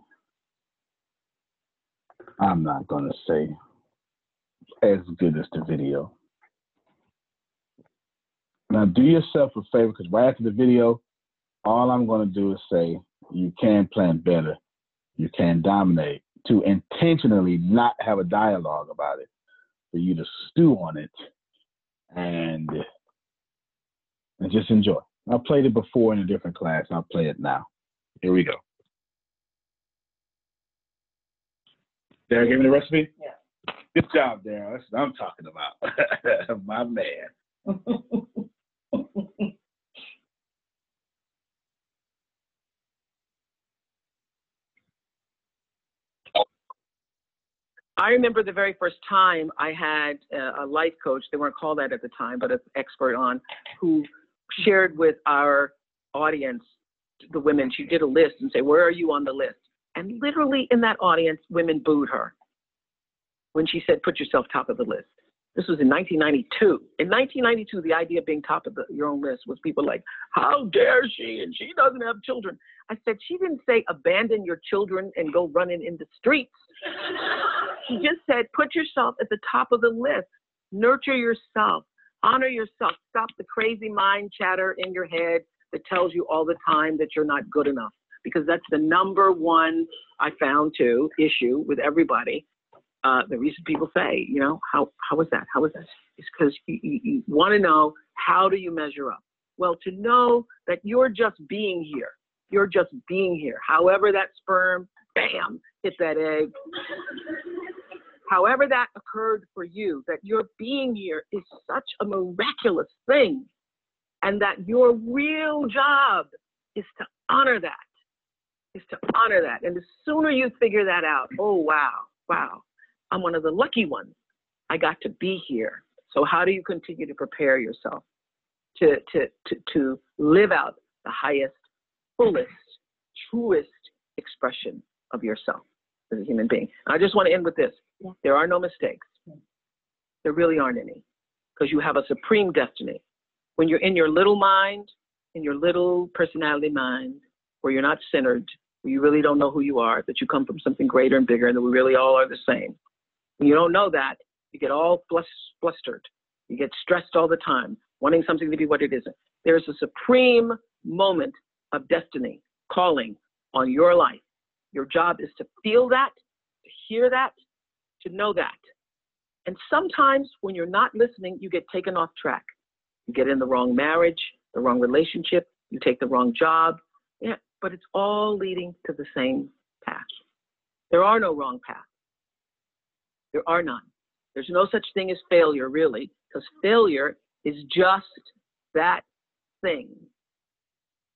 I'm not to say as good as the video. Now, do yourself a favor because right after the video, all I'm to do is say, you can plan better, you can dominate, to intentionally not have a dialogue about it, for you to stew on it and and just enjoy. I played it before in a different class. I'll play it now. Here we go. Darren, give me the recipe? Yeah. Good job, Darren. That's what I'm talking about. My man. I remember the very first time I had a, a life coach, they weren't called that at the time, but an expert on, who shared with our audience, the women, she did a list and say, Where are you on the list? And literally in that audience, women booed her when she said, Put yourself top of the list. This was in 1992. In 1992, the idea of being top of the, your own list was people like, How dare she? And she doesn't have children. I said, She didn't say abandon your children and go running in the streets. she just said, Put yourself at the top of the list. Nurture yourself. Honor yourself. Stop the crazy mind chatter in your head that tells you all the time that you're not good enough. Because that's the number one, I found too, issue with everybody. Uh, the reason people say, you know, how, how was that? How is that? It's because you, you, you want to know how do you measure up? Well, to know that you're just being here. You're just being here. However, that sperm, bam, hit that egg. However, that occurred for you, that your being here is such a miraculous thing. And that your real job is to honor that, is to honor that. And the sooner you figure that out, oh, wow, wow, I'm one of the lucky ones. I got to be here. So, how do you continue to prepare yourself to, to, to, to live out the highest, fullest, truest expression of yourself as a human being? I just want to end with this there are no mistakes. There really aren't any because you have a supreme destiny. When you're in your little mind, in your little personality mind, where you're not centered, where you really don't know who you are, that you come from something greater and bigger, and that we really all are the same. When you don't know that, you get all flustered. You get stressed all the time, wanting something to be what it isn't. There's a supreme moment of destiny calling on your life. Your job is to feel that, to hear that, to know that. And sometimes when you're not listening, you get taken off track. You get in the wrong marriage, the wrong relationship, you take the wrong job. But it's all leading to the same path. There are no wrong paths. There are none. There's no such thing as failure, really, because failure is just that thing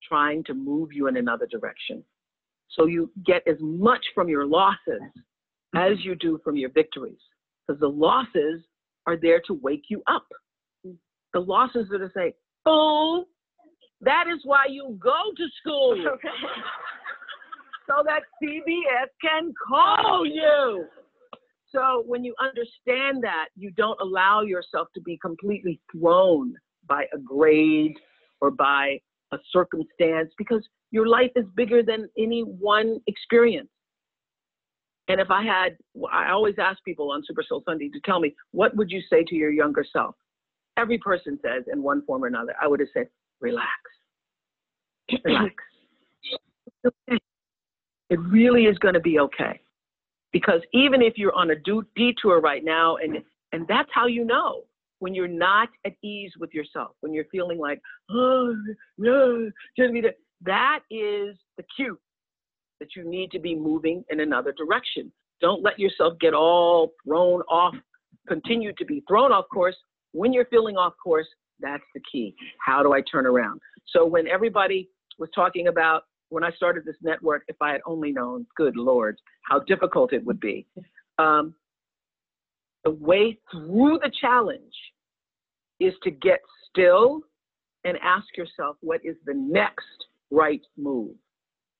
trying to move you in another direction. So you get as much from your losses as you do from your victories, because the losses are there to wake you up. The losses are to say, oh, that is why you go to school. so that CBS can call you. So when you understand that, you don't allow yourself to be completely thrown by a grade or by a circumstance because your life is bigger than any one experience. And if I had, I always ask people on Super Soul Sunday to tell me, what would you say to your younger self? Every person says in one form or another, I would have said, relax. Relax. Okay. It really is going to be okay. Because even if you're on a do- detour right now, and, and that's how you know when you're not at ease with yourself, when you're feeling like, oh, no. That is the cue that you need to be moving in another direction. Don't let yourself get all thrown off, continue to be thrown off course. When you're feeling off course, that's the key. How do I turn around? So when everybody was talking about when I started this network, if I had only known, good Lord, how difficult it would be. Um, the way through the challenge is to get still and ask yourself, what is the next right move?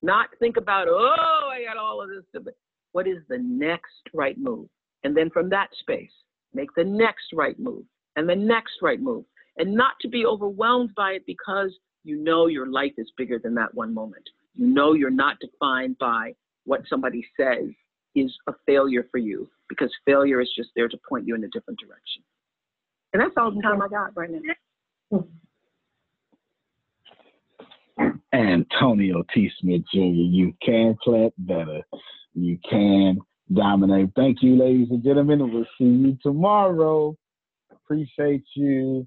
Not think about, oh, I got all of this. To what is the next right move? And then from that space, make the next right move and the next right move. And not to be overwhelmed by it because you know your life is bigger than that one moment. You know you're not defined by what somebody says is a failure for you because failure is just there to point you in a different direction. And that's all the time I got right now. Antonio T. Smith Jr., you can clap better. You can dominate. Thank you, ladies and gentlemen. We'll see you tomorrow. Appreciate you.